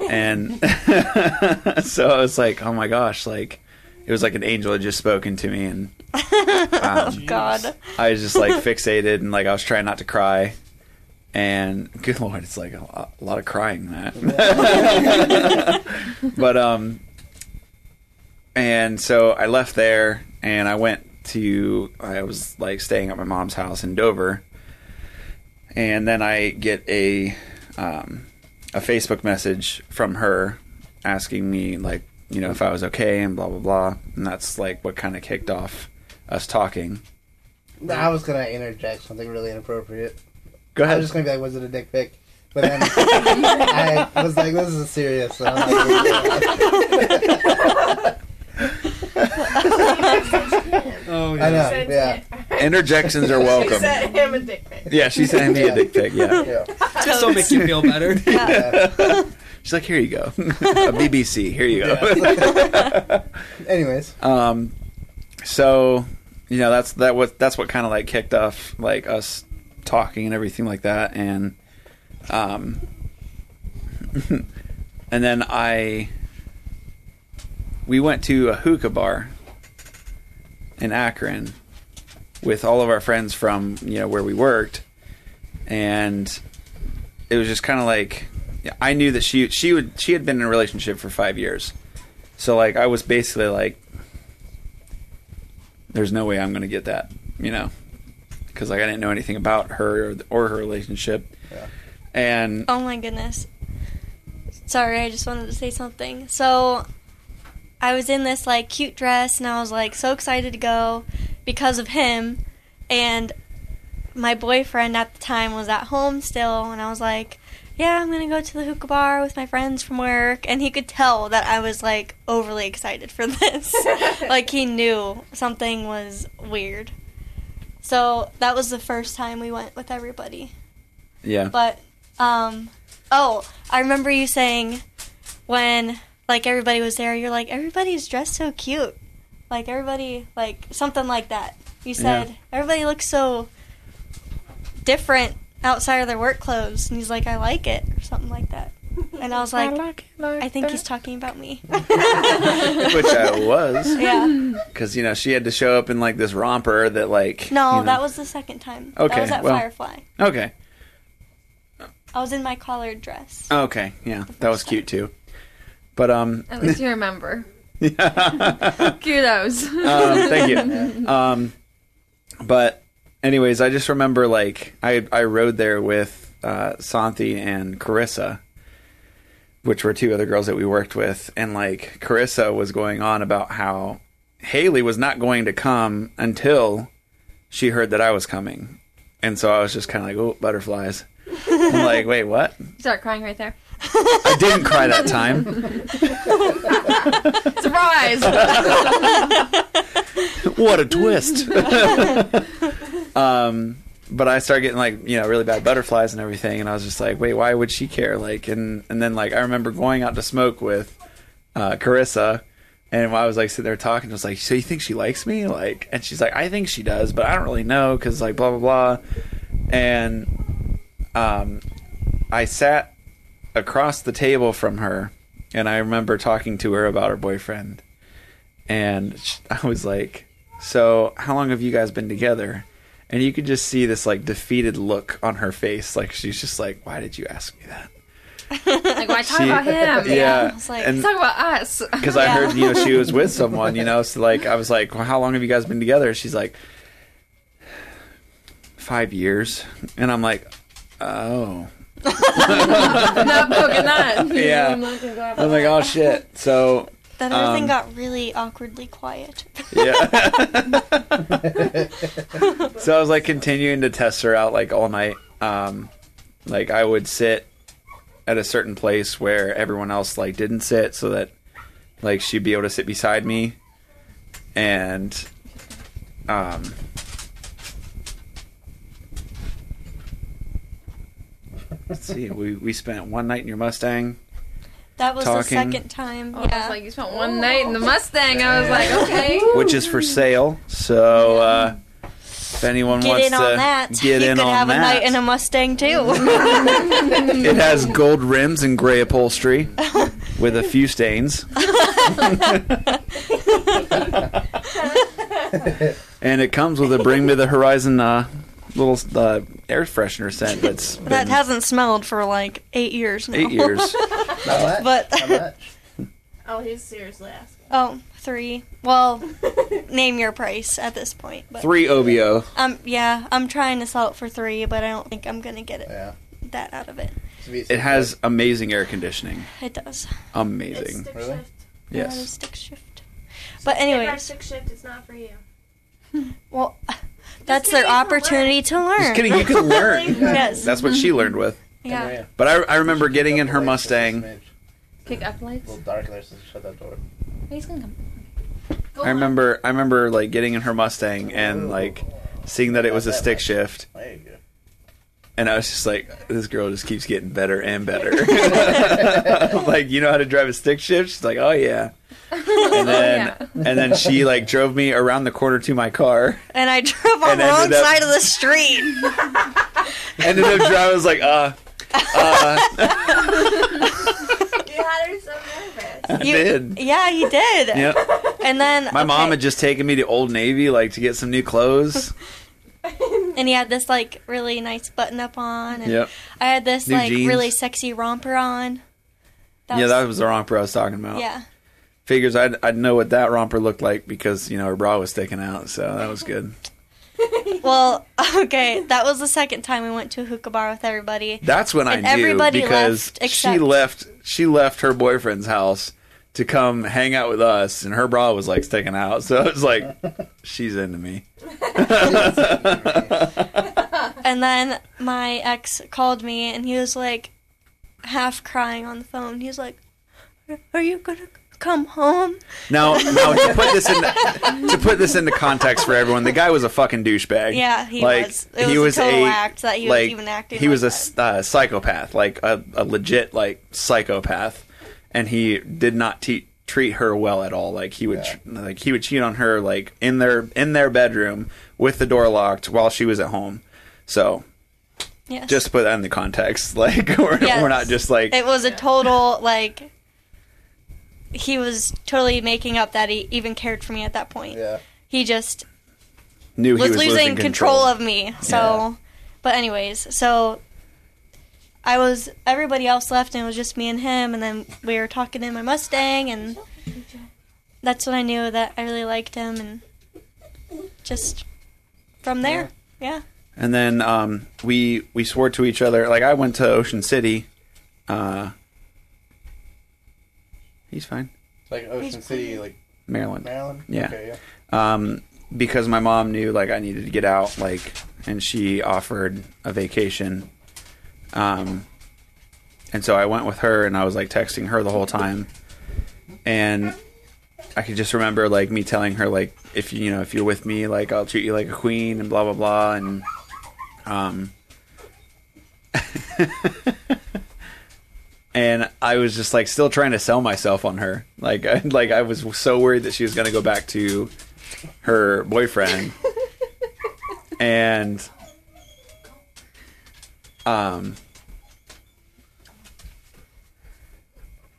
D: and so I was like, oh my gosh, like it was like an angel had just spoken to me, and
B: oh, God.
D: I was just like fixated, and like I was trying not to cry. And good lord, it's like a lot, a lot of crying that. but um, and so I left there, and I went to I was like staying at my mom's house in Dover, and then I get a um, a Facebook message from her asking me like you know if I was okay and blah blah blah, and that's like what kind of kicked off us talking.
A: I was gonna interject something really inappropriate.
D: Go
A: I
D: ahead.
A: was just gonna be like, "Was it a dick pic?" But then I was like, "This is serious." So I'm like,
C: Oh
A: I know, yeah,
D: Interjections are welcome.
E: She
D: welcome.
E: sent him a dick pic.
D: Yeah, she sent me a dick pic. Yeah,
A: yeah.
C: Just so make you feel better.
D: she's like, "Here you go, a BBC. Here you go."
A: Anyways,
D: Um, so you know that's that what that's what kind of like kicked off like us talking and everything like that, and um, and then I we went to a hookah bar in Akron with all of our friends from you know where we worked, and it was just kind of like I knew that she she would she had been in a relationship for five years, so like I was basically like there's no way I'm going to get that, you know, because like I didn't know anything about her or, or her relationship,
A: Yeah.
D: and
B: Oh my goodness. Sorry, I just wanted to say something. So, I was in this like cute dress and I was like so excited to go because of him and my boyfriend at the time was at home still and I was like yeah, I'm gonna go to the hookah bar with my friends from work, and he could tell that I was like overly excited for this. like he knew something was weird. So that was the first time we went with everybody.
D: Yeah.
B: But um oh, I remember you saying when like everybody was there, you're like everybody's dressed so cute. Like everybody like something like that. You said
D: Yeah.
B: everybody looks so different outside of their work clothes and he's like I like it or something like that. And I was like I think he's talking about me.
D: Which I was.
B: yeah.
D: Because, you know, she had to show up in, like, this romper that, like.
B: No,
D: you know-
B: that was the second time.
D: Okay,
B: That was at
D: well-
B: Firefly.
D: Okay.
B: I was in my collared dress.
D: Okay. Yeah. That was cute, too. But, um.
F: At least you remember.
D: yeah.
F: Kudos.
D: um, thank you. Um, but anyways, I just remember like I I rode there with uh, Santi and Carissa, which were two other girls that we worked with, and like Carissa was going on about how Haley was not going to come until she heard that I was coming, and so I was just kind of like, oh, butterflies. I'm like, wait, what?
F: Start crying right there.
D: I didn't cry that time.
F: Surprise!
D: what a twist. um, but I started getting like you know really bad butterflies and everything, and I was just like, wait, why would she care? Like, and and then like I remember going out to smoke with uh, Carissa. And I was like sitting there talking, I was like, "So you think she likes me?" Like, and she's like, "I think she does, but I don't really know because like blah blah blah." And um, I sat across the table from her, and I remember talking to her about her boyfriend, and I was like, "So how long have you guys been together?" And you could just see this like defeated look on her face, like she's just like, "Why did you ask me that?"
F: like, why talk
D: She-
F: about him?
D: Yeah,
B: I was like-
D: and
F: Talk about us.
D: because I heard you know she was with someone, you know, so like I was like, well, "How long have you guys been together?" She's like, five years," and I'm like, "Oh."
F: Not poking that.
D: Yeah.
F: I'm not gonna go
D: I'm like, oh shit. So
B: Then everything
D: Um,
B: got really awkwardly quiet.
D: yeah. so I was like continuing to test her out like all night. Um, like I would sit at a certain place where everyone else like didn't sit, so that like she'd be able to sit beside me, and um. Let's see. We we spent one night in your Mustang.
B: That was the second time.
F: Oh, I
B: yeah.
F: was like, you spent one night in the Mustang. I was like, okay.
D: which is for sale. So uh, if anyone
B: get
D: wants
B: in
D: to
B: on that.
D: get
B: you
D: in
B: could have a night in a Mustang too.
D: it has gold rims and gray upholstery with a few stains, and it comes with a Bring Me the Horizon uh, little uh, air freshener scent that's
B: that
D: been
B: hasn't smelled for like eight years now.
D: eight years.
A: Not much.
B: But-
A: Not much.
E: Oh, he's seriously asking.
B: oh, three. Well, name your price at this point. But
D: Three OBO.
B: um, yeah, I'm trying to sell it for three, but I don't think I'm gonna get it
A: Yeah.
B: that out of it.
D: It has amazing air conditioning.
B: It does.
E: It's
D: Amazing.
E: stick
A: Really?
E: shift.
B: Yeah, it's
D: Yes.
B: stick shift. But
E: If you
B: anyways,
E: stick shift, it's not for you.
B: well, that's
E: kidding,
B: their opportunity to learn.
D: Just kidding. You can learn.
B: Yes.
D: That's what she learned with.
B: Yeah.
D: But I, I remember getting in her Mustang.
A: A
F: Kick up lights.
A: A little dark there, so shut that door.
F: He's gonna come.
D: I remember I remember like getting in her Mustang and like seeing that it was a stick shift
A: There you
D: and I was just like this girl just keeps getting better and better. Like, you know how to drive a stick shift? She's like, "Oh yeah." And then
F: yeah.
D: and then she like drove me around the corner to my car.
B: And I drove on the wrong
D: up-
B: side of the street.
D: Ended up driving I was like, "Uh,
E: You had her so nervous.
D: I
B: You-
D: did."
B: Yeah, he did.
D: Yep.
B: And then
D: My mom had just taken me to Old Navy like to get some new clothes.
B: and he had this like really nice button up on, and
D: Yep.
B: I had this
D: New
B: like
D: jeans.
B: really sexy romper on. That
D: Yeah,
B: was-
D: that was the romper I was talking about.
B: yeah.
D: Figures I'd, I'd know what that romper looked like because, you know, her bra was sticking out, so that was good.
B: Well, okay, that was the second time we went to a hookah bar with everybody.
D: That's when
B: And
D: I knew because
B: left
D: she left she left her boyfriend's house to come hang out with us, and her bra was like sticking out. So it was like, she's into me.
B: And then my ex called me and he was like half crying on the phone. He was like, "Are you gonna come home?"
D: Now, now to put this in to put this into context for everyone, the guy was a fucking douchebag.
B: Yeah, he
D: like,
B: was. It
D: he
B: was
D: was
B: a total
D: a
B: act that he was even acting
D: He
B: like
D: was a
B: that.
D: uh, psychopath, like a, a legit like psychopath, and he did not te- treat her well at all. Like he would, tr- like he would cheat on her, like in their in their bedroom with the door locked while she was at home. So
B: Yes.
D: just to put that in the context, like we're
B: Yes.
D: we're not just like
B: it was a total like he was totally making up that he even cared for me at that point.
A: Yeah.
B: He just
D: knew he
B: was,
D: was
B: losing control. of me. So,
D: Yeah.
B: but anyways, so I was everybody else left, and it was just me and him. And then we were talking in my Mustang, and that's when I knew that I really liked him, and just from there, yeah.
D: And then um, we we swore to each other. Like I went to Ocean City. Uh, he's fine,
A: Like Ocean City, like
D: Maryland.
A: Maryland.
D: Yeah.
A: Okay, yeah.
D: Um, because my mom knew like I needed to get out, like, and she offered a vacation. Um, and so I went with her, and I was like texting her the whole time, and I could just remember like me telling her like if you you know if you're with me, like I'll treat you like a queen, and blah blah blah, and um. and I was just like still trying to sell myself on her. Like, I, like I was so worried that she was going to go back to her boyfriend, and um,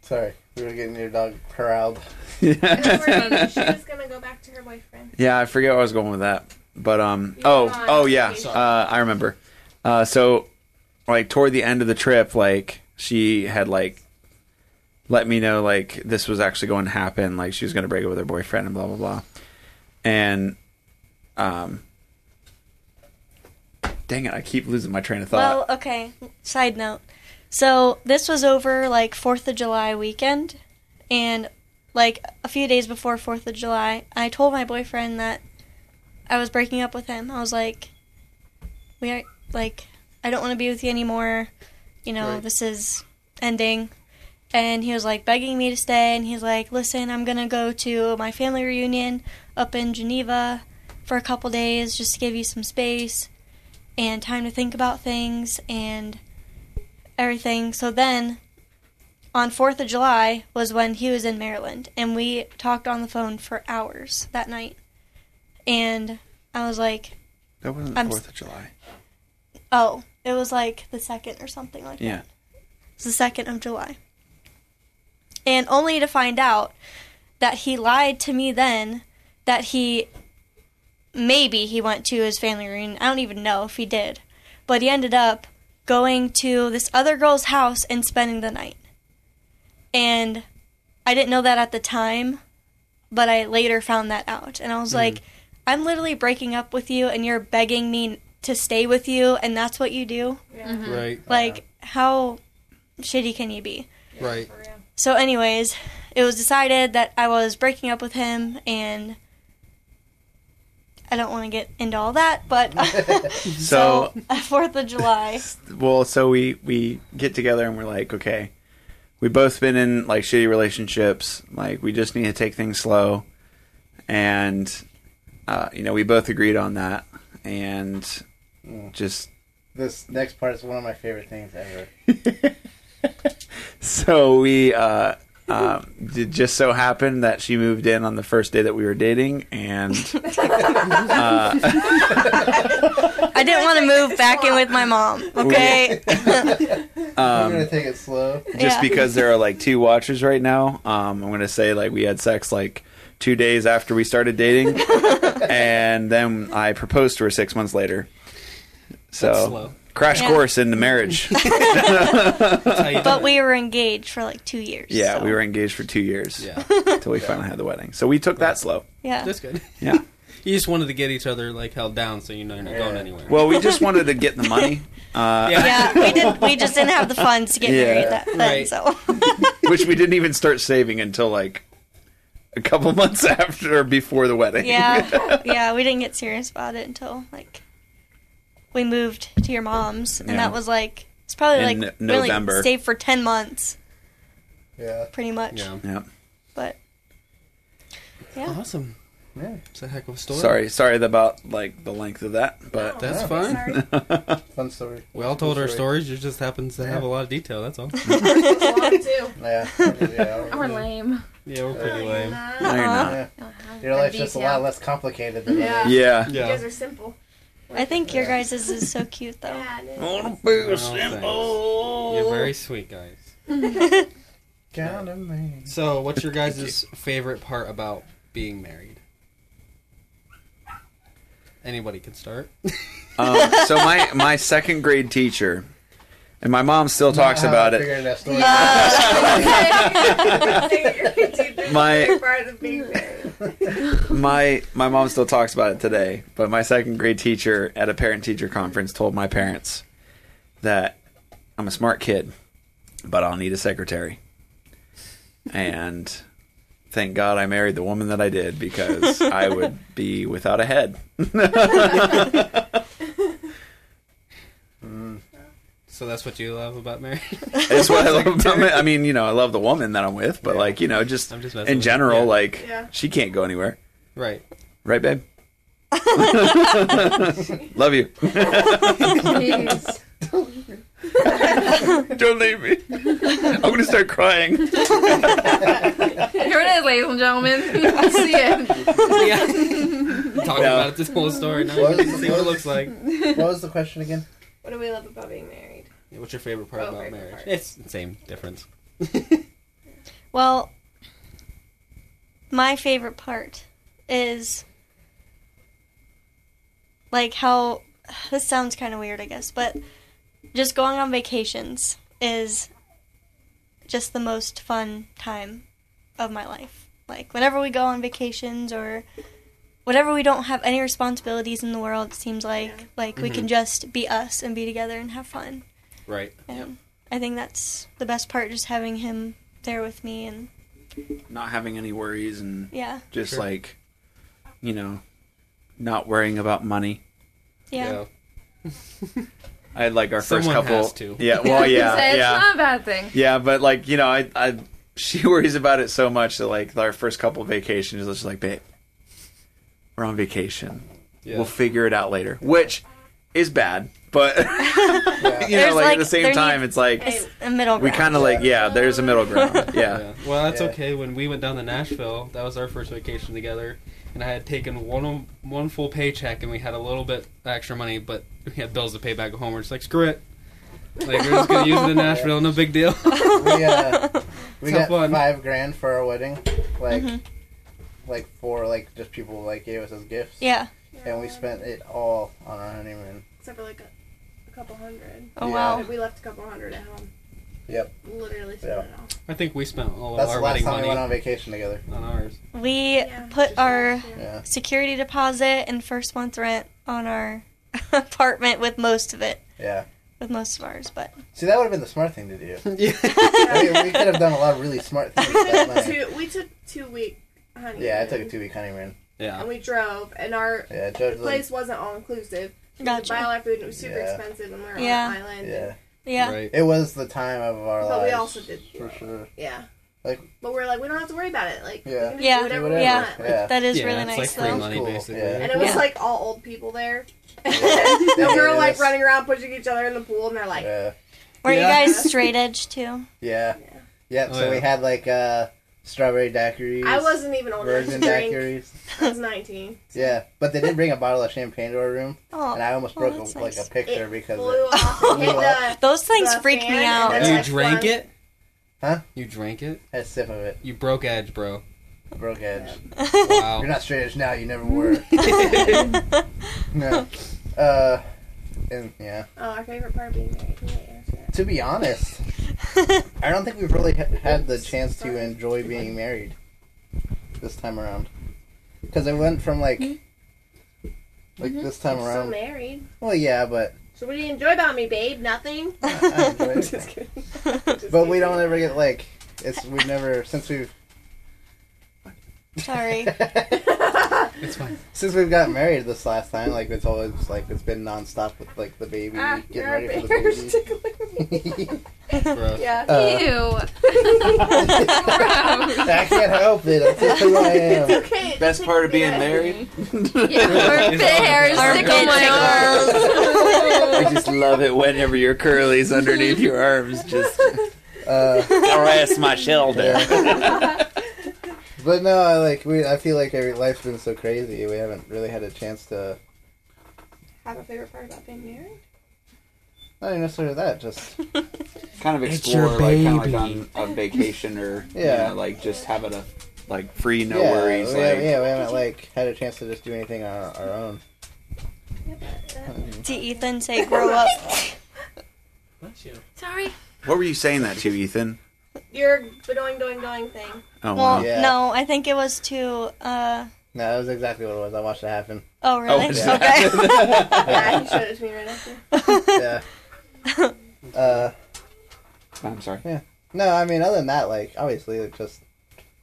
A: Sorry, we were getting your dog corralled.
E: Don't worry about it. She was gonna go back to her boyfriend.
D: yeah, I forget where I was going with that, but um,
E: You
D: oh,
E: on
D: oh yeah, uh, I remember. Uh, so, like toward the end of the trip, like she had like let me know like this was actually going to happen. Like she was going to break up with her boyfriend and blah blah blah. And um, dang it, I keep losing my train of thought.
B: Well, okay. Side note. So this was over like Fourth of July weekend, and like a few days before Fourth of July, I told my boyfriend that I was breaking up with him. I was like, "We are like, I don't want to be with you anymore. You know,
A: Right.
B: this is ending." And he was like begging me to stay, and he's like, "Listen, I'm gonna go to my family reunion up in Geneva for a couple days just to give you some space." and time to think about things and everything. So then, on 4th of July was when he was in Maryland, and we talked on the phone for hours that night. And I was like,
D: that wasn't
B: I'm
D: Fourth of July.
B: oh, it was like the 2nd or something like that.
D: Yeah.
B: that. It's the 2nd of July. And only to find out that he lied to me then that he maybe he went to his family reunion. I don't even know if he did. But he ended up going to this other girl's house and spending the night. And I didn't know that at the time, but I later found that out. And I was mm. like, I'm literally breaking up with you and you're begging me to stay with you and that's what you do?
C: Right,
B: Like, how shitty can you be?
C: right.
B: So, anyways, it was decided that I was breaking up with him, and I don't want to get into all that, but
D: So,
B: Fourth of July.
D: well, so we we get together and we're like, okay, we both been in like shitty relationships. Like we just need to take things slow, and uh, you know we both agreed on that, and just
A: This next part is one of my favorite things ever.
D: so we uh, um, it just so happened that she moved in on the first day that we were dating, and uh,
B: I didn't want to move back in with my mom. Okay.
A: I'm gonna
D: um,
A: take it slow.
D: just
B: Yeah.
D: because there are like two watchers right now, um, I'm gonna say like we had sex like two days after we started dating, and then I proposed to her six months later. So
C: That's slow.
D: crash
B: Yeah.
D: course into marriage.
C: That's how you do
B: but we were engaged for like two years.
D: yeah,
B: so-
D: we were engaged for two years
C: Yeah,
D: until we finally had the wedding. So we took that slow.
B: Yeah.
C: that's good.
D: Yeah.
C: You just wanted to get each other like held down, so you know you're not going
A: Yeah.
C: anywhere.
D: Well, we just wanted to get the money. Uh,
C: Yeah.
B: Yeah, we did. We just didn't have the funds to get
D: Yeah.
B: married that then.
C: Right.
B: So
D: which we didn't even start saving until like a couple months after or before the wedding.
B: Yeah, yeah. We didn't get serious about it until like we moved to your mom's, and
D: Yeah.
B: that was like it's probably
D: In
B: like
D: N-
B: we only
D: November.
B: stayed for ten months,
A: Yeah.
B: pretty much.
C: Yeah.
D: yeah.
B: But yeah,
C: Awesome.
A: Yeah.
C: It's a heck of a story.
D: Sorry, sorry about like the length of that, but
C: That's
A: Yeah.
C: fine.
E: Sorry.
A: Fun story.
C: We all told our
A: Story.
C: stories. It just happens to have a lot of detail. That's all.
E: It's long too.
A: Yeah. yeah.
F: We're lame.
C: yeah, we're pretty lame.
D: no, you're not.
A: Yeah. Your life's just a lot less complicated than
E: Yeah.
A: it is.
D: Yeah.
E: You guys are simple.
B: I think your guys' is so cute though.
E: Yeah, it is.
D: Wanna be
C: Oh,
D: simple.
C: You're very sweet, guys.
A: Count 'em, man.
C: So, what's your guys' favorite part about being married? Anybody can start.
D: Um, so my my second grade teacher, and my mom still talks
A: Not how
D: about it.
A: that story
D: My-
E: part of being married.
D: My my mom still talks about it today. But my second grade teacher at a parent teacher conference told my parents that I'm a smart kid, but I'll need a secretary. And thank God I married the woman that I did because I would be without a head.
C: So that's what you love about marriage.
D: That's what I love about it. I mean, you know, I love the woman that I'm with, but like, you know, just
C: just
D: in general.
C: Yeah.
D: like,
E: Yeah.
D: she can't go anywhere.
C: right.
D: Right, babe? love you. Don't leave me. I'm going to start crying.
F: Here it is, ladies and gentlemen. See it.
C: Yeah. Talking
D: Yeah.
C: about it this whole story now.
A: What
C: You
A: is-
C: can see what it looks like.
A: What was the question again?
E: What do we love about being married?
C: What's your favorite part
E: Oh,
C: about
E: favorite
C: marriage?
E: part.
C: It's the same difference.
B: Well, my favorite part is like how this sounds kind of weird, I guess, but just going on vacations is just the most fun time of my life. Like whenever we go on vacations or whenever we don't have any responsibilities in the world, it seems like
E: Yeah. Mm-hmm.
B: like we can just be us and be together and have fun.
C: Right.
B: And I think that's the best part, just having him there with me and
D: Not having any worries and
B: yeah,
D: just
C: Sure.
D: like, you know, not worrying about money.
B: yeah.
D: I had like our first couple.
C: has to.
D: Yeah, well, yeah,
F: it's
D: yeah.
F: not a bad thing.
D: Yeah, but like you know, I, I she worries about it so much that like our first couple vacations is just like, babe, we're on vacation.
C: Yeah.
D: We'll figure it out later, which is bad, but you know, like,
B: like,
D: at the same time,
B: needs-
D: it's like
B: It's a middle
D: we kind of like yeah, there's a middle ground. Yeah,
C: Yeah. Well, that's
A: Yeah.
C: okay. When we went down to Nashville, that was our first vacation together, and I had taken one one full paycheck, and we had a little bit extra money, but we had bills to pay back at home. We're just like, screw it. Like we're just gonna use it in Nashville, no big deal.
A: We, uh, we got
C: fun.
A: five grand for our wedding. Like,
B: Mhm.
A: like for like just people like gave us as gifts.
B: Yeah.
A: And we spent it all on our honeymoon.
E: Except for like a, a couple hundred.
B: Oh
A: Yeah.
B: wow.
E: We left a couple hundred at home.
A: Yep.
E: Literally spent
A: Yeah.
E: it all.
C: I think we spent all of
A: That's
C: our
A: the last
C: wedding
A: time we
C: money
A: went on vacation together.
C: on ours.
B: We
E: Yeah,
B: put
E: just
B: our
E: last year.
A: Yeah.
B: security deposit and first month rent on our apartment with most of it,
A: Yeah.
B: with most of ours, but
A: See, that would have been the smart thing to do.
C: yeah.
A: we, we could have done a lot of really smart things
E: We
A: that
E: took two. We took two week honeymoon.
A: Yeah, I took a two week honeymoon.
C: Yeah.
E: And we drove, and our
A: Yeah, Judge
E: place wasn't all inclusive. We had
B: Gotcha.
E: to buy all our food, and it was super
A: Yeah.
E: expensive, and we were
B: Yeah.
E: on an island.
A: Yeah.
B: yeah.
C: Right.
A: It was the time of our
E: But
A: lives.
E: we also did,
A: For sure.
E: yeah.
A: Like-
E: but we're like, we don't have to worry about it. Like,
A: Yeah.
E: we can just
B: Yeah.
E: do whatever,
A: Whatever.
E: we
B: Yeah.
E: want. Like,
A: Yeah.
B: That is
C: yeah,
B: really
C: it's
B: nice
C: like free
B: though.
C: money,
A: Cool,
C: basically.
A: yeah.
E: And it was
B: Yeah.
E: like all old people there.
A: Yeah,
E: and we were
A: it
E: like running around pushing each other in the pool, and they're like,
A: Yeah.
B: Were
C: Yeah.
B: you guys straight edge too?
A: Yeah.
E: Yeah.
A: Yep.
C: Oh,
A: so we had like uh, strawberry daiquiris.
E: I wasn't even old enough to drink.
A: daiquiris.
E: I was 19.
A: Yeah, but they did bring a bottle of champagne to our room,
B: Oh,
A: and I almost
B: Oh,
A: broke a,
B: that's
A: like a picture
E: It
A: because
E: Blew
A: it,
E: off. It hit the,
B: those things
E: the
B: freak me out.
E: then,
C: You
E: like,
C: drank
E: flung-
C: it?
A: Huh?
C: You drank it?
A: had a sip of it.
C: You broke edge, bro.
A: Broke edge.
C: Wow.
A: You're not straight edge now. You never were. no. Uh, and yeah.
E: Oh, our favorite part of being married. Yeah, yeah, yeah.
A: To be honest, I don't think we've really ha- had the chance to enjoy being married this time around. Because it went from like, hmm? like mm-hmm. this time
E: Still
A: around.
E: married.
A: Well, yeah, but
E: So what do you enjoy about me, babe? Nothing.
A: I enjoy it.
E: Just kidding. Just
A: but we don't ever get like it's we've never since we've
B: Sorry.
C: It's fine.
A: since we've gotten married this last time. Like it's always like it's been nonstop with like the baby
E: Ah,
A: getting
E: your
A: ready for the baby.
E: tickling me.
C: Gross.
E: yeah.
A: Uh,
F: Ew.
A: I can't help it. That's just who I am.
E: It's okay.
D: Best part of being married.
F: yeah, armpit hairs
B: Armpit
F: tickle my arms.
D: I just love it whenever your curlies underneath your arms just
A: Uh,
D: caress my shoulder.
A: But no, I like we. I feel like every life's been so crazy. We haven't really had a chance to.
E: Have a favorite part about being married?
A: Not even necessarily that. Just
D: kind of
C: It's
D: explore
C: your
D: like kind of
C: baby.
D: like on a vacation or
A: Yeah.
D: yeah, like just having a like free no
A: yeah,
D: worries
A: We
D: like
A: yeah, we haven't like had a chance to just do anything on our, our own.
B: to Ethan say grow up.
F: Sorry.
D: what were you saying that to Ethan
E: Your doing, doing, doing thing.
D: oh
B: Well,
D: wow
A: Yeah.
B: no, I think it was to. uh
A: No, that was exactly what it was. I watched it happen.
B: Oh, really?
D: is
A: that-
B: okay.
E: Yeah, he showed it to me right after.
A: Yeah. Uh,
D: I'm sorry Yeah.
A: no, I mean, other than that, like obviously, it's just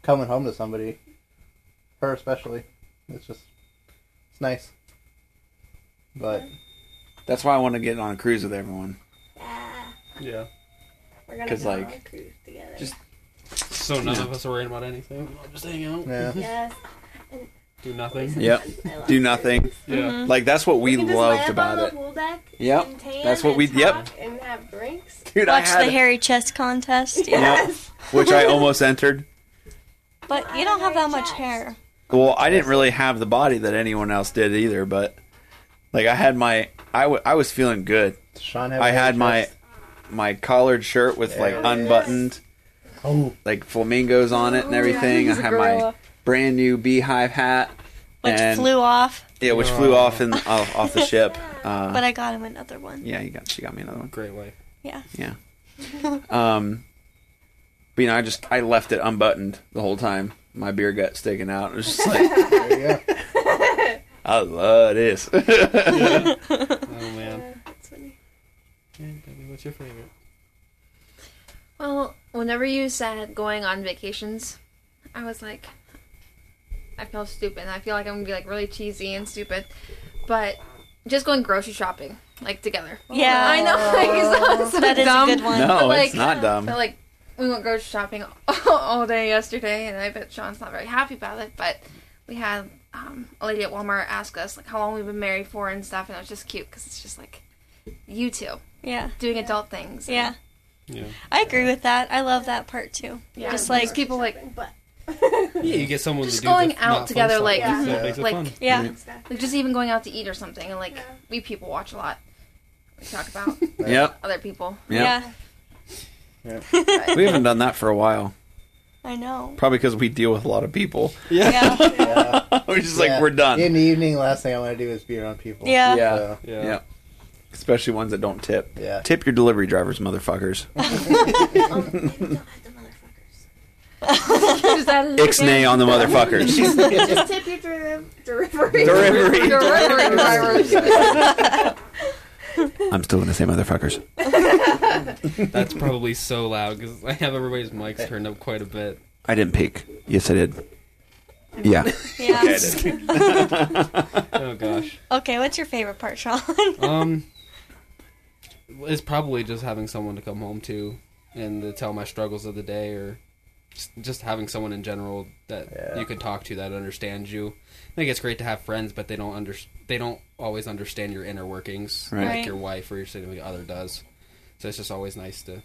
A: coming home to somebody, her especially. It's just, it's nice. But
D: that's why I want to get on a cruise with everyone
E: Yeah.
C: Yeah.
E: We're gonna
D: 'Cause,
E: go
D: like,
E: on a cruise together.
D: just-
C: So none of us are worrying about anything. I'll just hang out.
A: yeah,
E: yes.
C: Do nothing.
D: Yep.
E: I love
D: do
E: it.
D: nothing
C: Yeah. Mm-hmm.
D: like that's what we,
E: can just
D: loved
E: lamp
D: about
E: on
D: it
E: the pool deck
D: Yep.
E: and tan
D: That's what
E: and
D: we- yep.
E: talk And have drinks.
D: dude I
B: Watch
D: had
B: the hairy chest contest.
D: Yep. which I almost entered
B: But you don't have that much hair.
D: Well, I didn't really have the body that anyone else did either, but like I had my I, w- I was feeling good.
A: Sean had.
D: I
A: a
D: had my
A: chest.
D: My collared shirt with like
A: There it is.
D: unbuttoned
A: Oh,
D: like flamingos on it and everything. I had my brand new beehive hat
B: Which
D: and
B: flew off,
D: yeah, which flew off in off, off the ship. Uh,
B: but I got him another one.
D: yeah, you got she got me another one.
C: Great wife.
B: Yeah.
D: Yeah. Um, but you know, I just I left it unbuttoned the whole time. My beer gut sticking out. It was just like
A: there you go.
D: I love this.
C: Oh man.
E: That's funny.
C: Debbie, what's your favorite?
F: Well, whenever you said going on vacations, I was like, I feel stupid. I feel like I'm gonna be like really cheesy and stupid, but just going grocery shopping like together.
B: Yeah.
F: I know. Like, it sounds so
B: That is
F: dumb,
B: a good one.
D: no,
F: But, like,
D: it's not dumb.
F: But like, we went grocery shopping all day yesterday, and I bet Sean's not very happy about it. But we had um, a lady at Walmart ask us like how long we've been married for and stuff, and it was just cute because it's just like you two
B: Yeah.
F: doing adult things. and-
B: Yeah.
C: Yeah.
B: I agree with that. I love that part too.
F: yeah.
B: Just like
F: people like
E: But
C: Yeah, you get someone
F: Just
C: to do
F: going
C: the
F: out
C: not fun
F: together,
C: stuff,
F: like-
E: Yeah. Mhm.
C: it makes it
F: like-
C: fun.
B: yeah.
F: like just even going out to eat or something, and like
E: Yeah.
F: we people watch a lot. We talk about
D: Yep.
F: other people.
D: Yep.
B: Yeah.
D: We haven't done that for a while.
B: I know.
D: Probably because we deal with a lot of people.
B: Yeah.
A: Yeah.
D: we're just
A: Yeah.
D: like we're done.
A: In the evening, last thing I want to do is be around people.
B: Yeah.
D: Yeah.
A: So,
C: Yeah.
D: Yeah. Especially ones that don't tip.
A: yeah.
D: Tip your delivery drivers, motherfuckers.
E: don't have the motherfuckers.
F: Is that
D: Ixnay on the motherfuckers.
E: Just tip your deri- delivery.
D: Delivery.
F: Delivery drivers.
D: I'm still gonna say motherfuckers.
C: That's probably so loud because I have everybody's mics turned up quite a bit.
D: I didn't peek. Yes, I did. Yeah.
B: Yeah.
C: Oh gosh.
B: Okay, what's your favorite part, Sean?
C: Um, it's probably just having someone to come home to and to tell my struggles of the day, or just, just having someone in general that
A: Yeah.
C: you can talk to that understands you. I think it's great to have friends, but they don't under they don't always understand your inner workings
D: Right.
C: like your wife or your significant other does. So it's just always nice to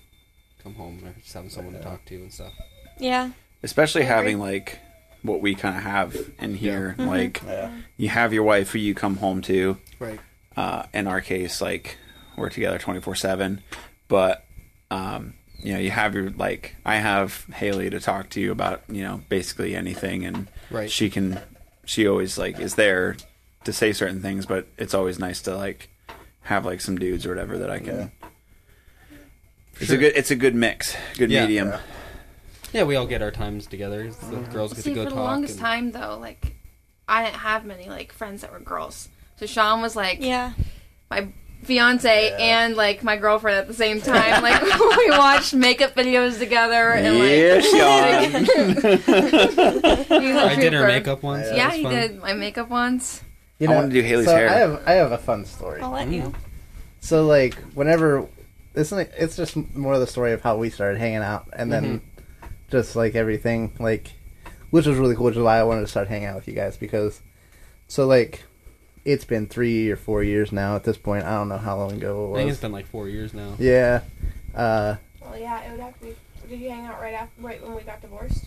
C: come home or just having someone to talk to and stuff.
B: yeah.
D: Especially having like what we kind of have in here.
B: Mhm.
D: Like
A: Yeah.
D: you have your wife who you come home to.
C: Right.
D: Uh, in our case, like we're together twenty four seven, but um, you know, you have your like I have Haley to talk to you about you know basically anything, and
C: Right.
D: she can she always like is there to say certain things, but it's always nice to like have like some dudes or whatever that I can.
A: Yeah.
D: It's a good it's a good mix, good
C: Yeah.
D: medium.
A: Yeah.
C: Yeah, we all get our times together. The girls get
F: See,
C: to go
F: for the
C: talk.
F: longest
C: and-
F: time though, like I didn't have many like friends that were girls. So Sean was like
B: Yeah.
F: my fiance
A: Yeah.
F: and like my girlfriend at the same time. Like we watched makeup videos together and like
D: Yeah, Sean.
F: he was
C: I did her makeup once.
A: Yeah.
C: that
F: Yeah, he
C: fun.
F: did my makeup once.
A: You
D: I wanna do Haley's
A: so
D: hair.
A: I have I have a fun story.
B: I'll let you.
A: So like whenever it's like it's just more of the story of how we started hanging out and then
C: Mm-hmm.
A: just like everything like which was really cool which is why I wanted to start hanging out with you guys because so like it's been three or four years now at this point I don't know how long ago
C: I
A: it
C: think
A: was
C: it's been like four years now.
A: yeah uh
E: Well, yeah, it would have to be. Did you hang out right after, right when we got divorced?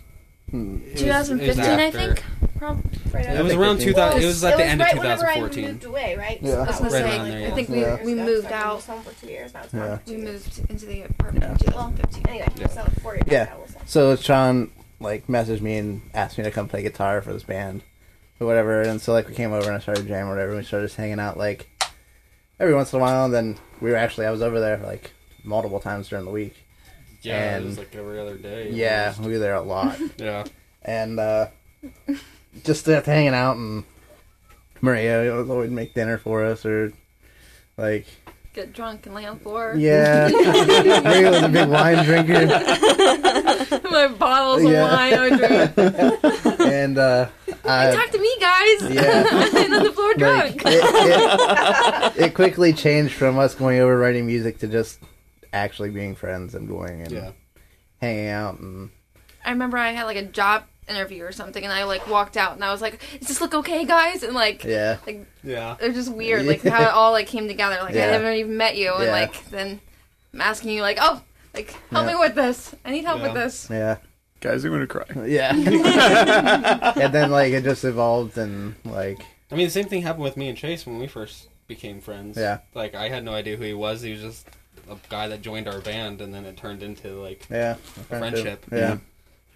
A: hmm,
F: 2015,
C: was
F: I think. Prob-
E: Right
C: It was around
A: 15.
C: 2000. It was at the end of
E: right whenever I
C: 2014.
E: moved away, right?
A: Yeah. I was
F: gonna
E: like
F: say,
C: I think
F: we-
E: years
F: we moved
E: so I've
F: out.
E: home for two years now. It's
A: Yeah.
E: gone.
F: we moved into the apartment
A: Yeah.
F: in 2015.
E: Anyway,
C: Yeah.
E: so four years.
A: Yeah.
E: ago, we'll
A: so Sean like messaged me and asked me to come play guitar for this band or whatever and so like we came over and I started jamming or whatever and we started just hanging out like every once in a while and then we were actually I was over there like multiple times during the week
C: Yeah, it was like every other day.
A: yeah
C: almost.
A: we were there a lot
C: Yeah.
A: and uh just after hanging out and Maria would always make dinner for us or like
F: Get drunk and lay on the floor.
A: yeah Maria was a big wine drinker
F: my bottles of
A: Yeah.
F: wine I would drink.
A: And uh I,
F: Talk to me, guys.
A: Yeah.
F: I'm on the floor
A: like,
F: drunk.
A: it, it, it quickly changed from us going over writing music to just actually being friends and going and
C: Yeah.
A: hanging out and
F: I remember I had like a job interview or something, and I like walked out, and I was like, "Does this look okay, guys?" And like,
A: yeah
F: like
C: Yeah.
F: it was just weird, like how it all like came together. Like
A: Yeah.
F: I haven't even met you, and
A: Yeah.
F: like then I'm asking you like, "Oh, like help
A: Yeah.
F: me with this. I need help
C: Yeah.
F: with this."
A: yeah
D: Guys, I'm gonna cry.
A: yeah and then like it just evolved and like
C: I mean, the same thing happened with me and Chase when we first became friends.
A: Yeah.
C: Like, I had no idea who he was. He was just a guy that joined our band, and then it turned into, like,
A: yeah
C: a friendship.
A: yeah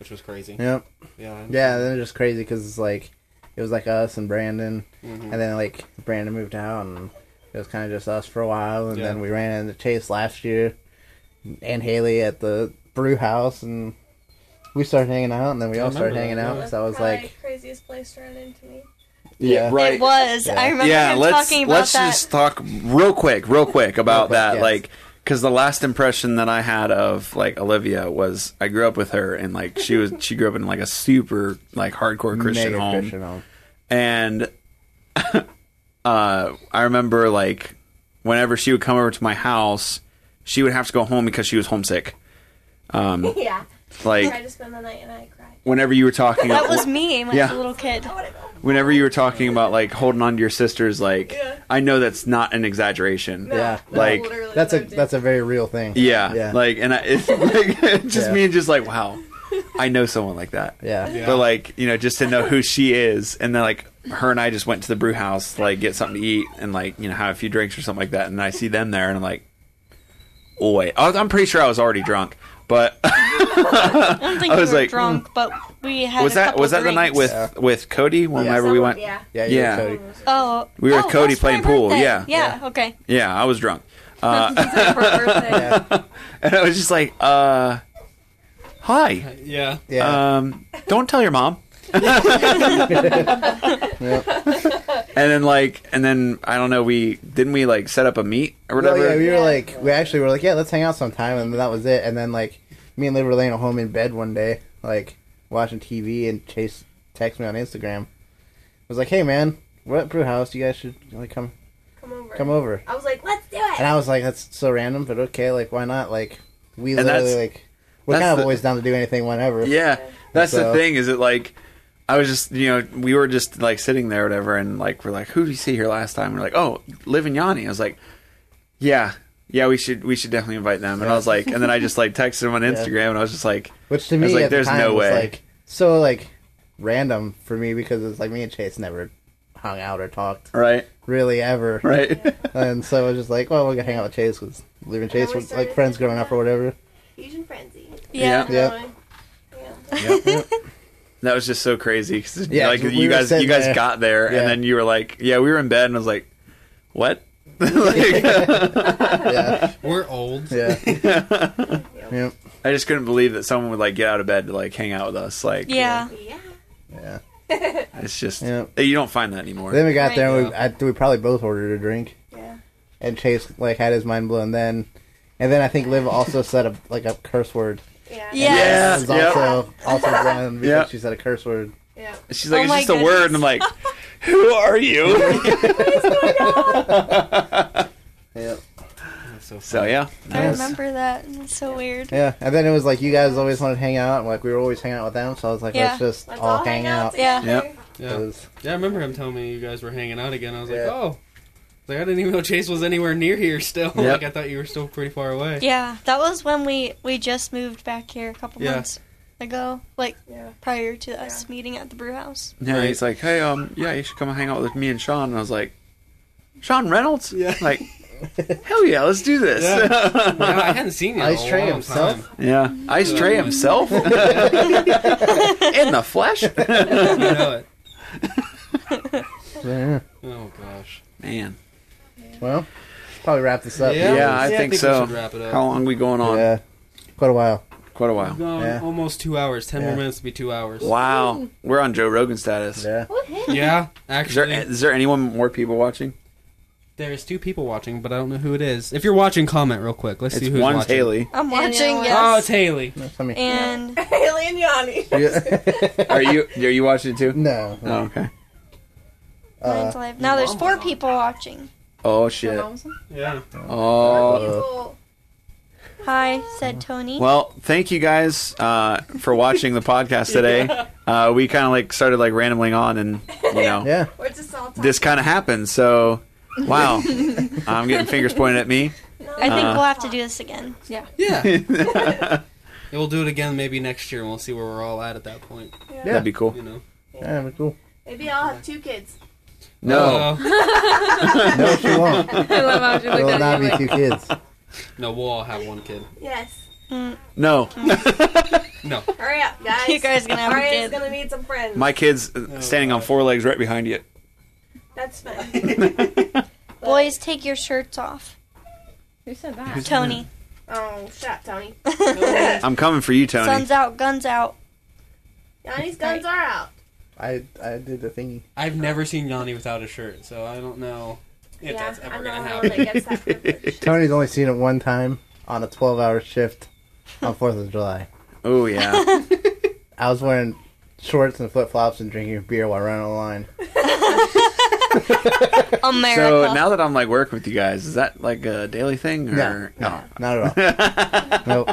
C: Which was crazy.
A: yep
C: Yeah.
A: yeah then it's just crazy because it's like it was like us and Brandon
C: Mhm.
A: and then like Brandon moved out and it was kind of just us for a while and
C: Yeah.
A: then we ran into Chase last year and Haley at the brew house and we started hanging out and then we
C: I
A: all started hanging
C: that,
A: out
C: yeah.
A: so I was
E: Probably
A: like
E: craziest place to run into me.
A: yeah
D: right.
B: It was.
A: Yeah.
B: I remember
D: yeah,
B: him
D: let's
B: talking about
D: let's
B: that.
D: just talk real quick, real quick about
A: Real quick,
D: that.
A: yes.
D: Like, because the last impression that I had of like Olivia was I grew up with her, and like she was she grew up in like a super like hardcore Christian
A: mega
D: home,
A: Christian home
D: and uh, I remember like whenever she would come over to my house, she would have to go home because she was homesick. Um,
E: yeah.
D: Like
E: tried to spend the night and I cried.
D: whenever you were talking,
B: that was me when I
D: Yeah.
B: was a little kid.
E: I want to go.
D: whenever you were talking about like holding on to your sisters, like
E: Yeah.
D: I know that's not an exaggeration.
E: No,
A: Yeah.
D: Like,
E: literally
A: that's a that's a very real thing
D: Yeah,
A: Yeah.
D: like, and I, it's like, just
A: Yeah.
D: me and just like, wow, I know someone like that.
A: yeah
C: Yeah.
D: But like, you know, just to know who she is, and then like her and I just went to the brew house, to, like get something to eat and like you know have a few drinks or something like that, and I see them there, and I'm like, oh wait, I'm pretty sure I was already drunk, but
B: I don't think
D: I
B: we
D: was
B: were
D: like,
B: drunk, but we had.
D: was
B: a
D: that was that the night with
B: drinks.
D: with Cody whenever we went?
E: Yeah.
A: yeah you
D: Yeah.
A: Cody.
B: Oh,
D: We were with
B: oh,
D: Cody playing pool,
B: birthday.
D: yeah.
B: yeah. Okay.
D: Yeah, I was drunk, uh,
F: For her birthday.
D: and I was just like, uh, hi,
C: Yeah.
A: yeah
D: um, don't tell your mom.
A: Yeah.
D: And then like, and then I don't know. We didn't we like set up a meet or
A: Well,
D: whatever.
A: yeah, we were like, we actually were like, yeah, let's hang out sometime, and that was it. And then like, me and Liv were laying at home in bed one day, like watching TV, and Chase texted me on Instagram. I Was like, hey man, we're at Brew House. You guys should like come
E: Come over.
A: come over.
E: I was like, let's do it.
A: And I was like, that's so random, but okay, like why not? Like we
D: And
A: literally like we're kind of
D: the-
A: always down to do anything whenever.
D: yeah, that's
A: So-
D: the thing. Is it like I was just you know we were just like sitting there or whatever, and like we're like, who did we see here last time? we're like, oh, Liv and Yanni. I was like, yeah. Yeah, we should we should definitely invite them. And I was like, and then I just like texted him on
A: Yeah.
D: Instagram, and I was just like,
A: Which to
D: I
A: me,
D: was like,
A: at the
D: there's
A: time
D: no
A: was
D: way.
A: like so like random for me because it's like me and Chase never hung out or talked
D: right,
A: really ever.
D: right.
A: And so I was just like, well, we're gonna hang out with Chase because Liv and Chase
E: we
A: were like friends growing up or whatever.
E: Fuzion Frenzy.
B: Yeah.
A: Yeah.
E: Really. Yeah.
D: Yep. that was just so crazy. 'cause,
A: Yeah,
D: like
A: we
D: you guys, you guys
A: there.
D: got there,
A: Yeah.
D: and then you were like, "Yeah, we were in bed," and I was like, "What?" like,
A: Yeah,
C: We're old.
A: yeah, yeah,
D: I just couldn't believe that someone would like get out of bed to like hang out with us. Like,
B: Yeah.
E: Yeah.
A: yeah.
D: it's just
A: Yeah.
D: Eh, you don't find that anymore.
A: Then we got there, and we, I, we probably both ordered a drink,
E: Yeah.
A: and Chase like had his mind blown then, and then I think Liv also said a like a curse word.
E: Yeah.
B: Yes.
A: It
D: Yep.
A: also also blown because
D: Yep.
A: she said a curse word.
E: Yeah.
D: She's like,
B: Oh
D: it's
B: my
D: just a word, and I'm like, who are you?
A: Yep.
C: So,
D: so yeah,
B: I
A: Yes.
B: remember that. It's so weird.
A: Yeah, and then it was like you guys always wanted to hang out, and like we were always hanging out with them. So I was like,
B: Yeah.
A: let's just
E: Let's
A: all hang out.
B: Yeah.
E: together.
C: Yeah.
A: 'Cause-
C: yeah, I remember him telling me you guys were hanging out again. I was like, oh. Like I didn't even know Chase was anywhere near here still.
D: Yep.
C: Like I thought you were still pretty far away.
B: Yeah, that was when we we just moved back here a couple
C: Yeah.
B: months ago, like
E: Yeah.
B: prior to us meeting at the brew house.
D: yeah. He's like, hey, um, yeah, you should come hang out with me and Sean. And I was like, Sean Reynolds?
C: Yeah.
D: Like, hell yeah, let's do this.
C: Yeah.
D: Yeah,
C: Yeah, I hadn't seen you
A: Ice
C: a
A: Tray
C: long
A: himself?
C: time.
D: Ice Tray himself in the flesh.
C: You know it.
A: yeah.
C: Oh gosh.
D: Man,
A: Well, probably wrap this up.
D: Yeah, I think
C: we
D: so.
C: wrap it up.
D: how long we going on?
A: Yeah, quite a while.
D: Quite a
C: We've
D: while.
C: gone
A: Yeah.
C: almost two hours. Ten
A: Yeah.
C: more minutes to be two hours.
D: Wow, we're on Joe Rogan status.
A: Yeah.
C: Yeah,
D: Is there
C: actually,
D: is there anyone more people watching?
C: there's two people watching, but I don't know who it is. If you're watching, comment real quick. Let's
D: It's
C: see who's watching.
D: one's
C: watching.
D: Haley.
B: I'm watching,
F: yeah,
B: yes.
C: Oh, it's Haley.
A: That's me.
B: and
E: Haley and Yanni.
A: Yeah.
D: Are you are you watching it too?
A: no.
D: Oh, okay.
A: Uh.
B: Now there's four people watching.
D: Oh shit.
C: Yeah.
D: Oh.
B: Hi, said Tony.
D: Well, thank you guys uh, for watching the podcast today. Uh, we kind of like started like rambling on, and you know,
A: yeah.
E: We're just all talking.
D: this kind of happened. So, wow, I'm getting fingers pointed at me.
B: I think
D: uh,
B: we'll have to do this again.
C: Yeah. Yeah, we'll do it again maybe next year, and we'll see where we're all at at that point.
A: Yeah.
D: That'd be cool.
C: You know.
A: Yeah, but cool.
E: Maybe I'll have two kids.
D: No,
A: No, she won't.
F: I love how she
A: There
F: looked
A: will
F: at
A: not
F: you
A: be
F: like,
A: two kids.
C: no, we'll all have one kid.
E: Yes.
D: no.
C: No.
E: Hurry up, guys.
B: You guys gonna have a
E: Brian's
B: kid.
E: gonna need some friends.
D: My kid's uh, standing on four legs right behind you.
E: That's fine.
B: Boys, take your shirts off.
F: Who said that?
B: Tony.
E: oh, shut up, Tony.
D: I'm coming for you, Tony.
B: Sun's out, guns out.
E: Yanni's guns are out.
A: I I did the thingy.
C: I've never seen Yanni without a shirt, so I don't know if
E: yeah,
C: that's ever
E: I'm
C: gonna
E: the
C: happen.
E: that gets that privilege.
A: Tony's only seen it one time on a 12-hour shift on Fourth of July.
D: Oh yeah.
A: I was wearing shorts and flip flops and drinking beer while running the line.
B: America.
D: So now that I'm like working with you guys, is that like a daily thing
A: No,
D: or
A: no, not at all. nope.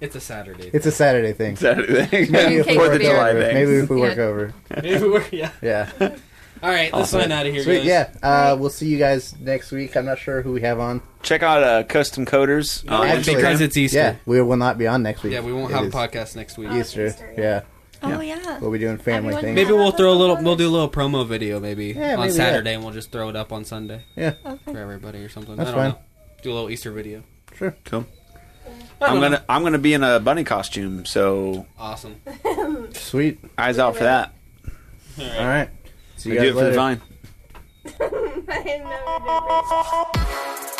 C: It's a Saturday.
A: It's a Saturday thing.
D: Saturday?
A: Maybe if we
F: Cake
D: Fourth
A: work
D: of
F: beer.
D: July
A: over.
D: thing.
A: Maybe if we work
F: Yeah.
A: over.
C: Maybe we're- yeah.
A: Yeah.
C: All right, let's
D: Awesome.
C: sign out of here,
A: Sweet.
C: guys.
A: Yeah. Uh, we'll see you guys next week. I'm not sure who we have on.
D: Check out uh, Custom Coders on
A: Actually-
C: because it's Easter.
A: Yeah, we will not be on next week.
C: Yeah, we won't
A: It
C: have a
A: is
C: podcast next week.
A: Easter.
E: Easter,
A: Yeah.
B: oh yeah.
A: We'll be doing family
B: Everyone-
A: things.
C: Maybe we'll throw a little. We'll do a little promo video maybe
A: Yeah,
C: on
A: maybe,
C: Saturday, and we'll just throw it up on Sunday
A: Yeah.
B: Okay.
C: for everybody or something.
A: That's
C: I don't
A: fine.
C: know. Do a little Easter video.
A: Sure.
D: Cool. I'm gonna I'm gonna be in a bunny costume, so
C: Awesome.
A: Sweet.
D: eyes out for that.
C: All
A: All right. See
D: I
A: you
D: do
A: guys
D: it for the
A: later.
D: vine.
E: I didn't know you did this.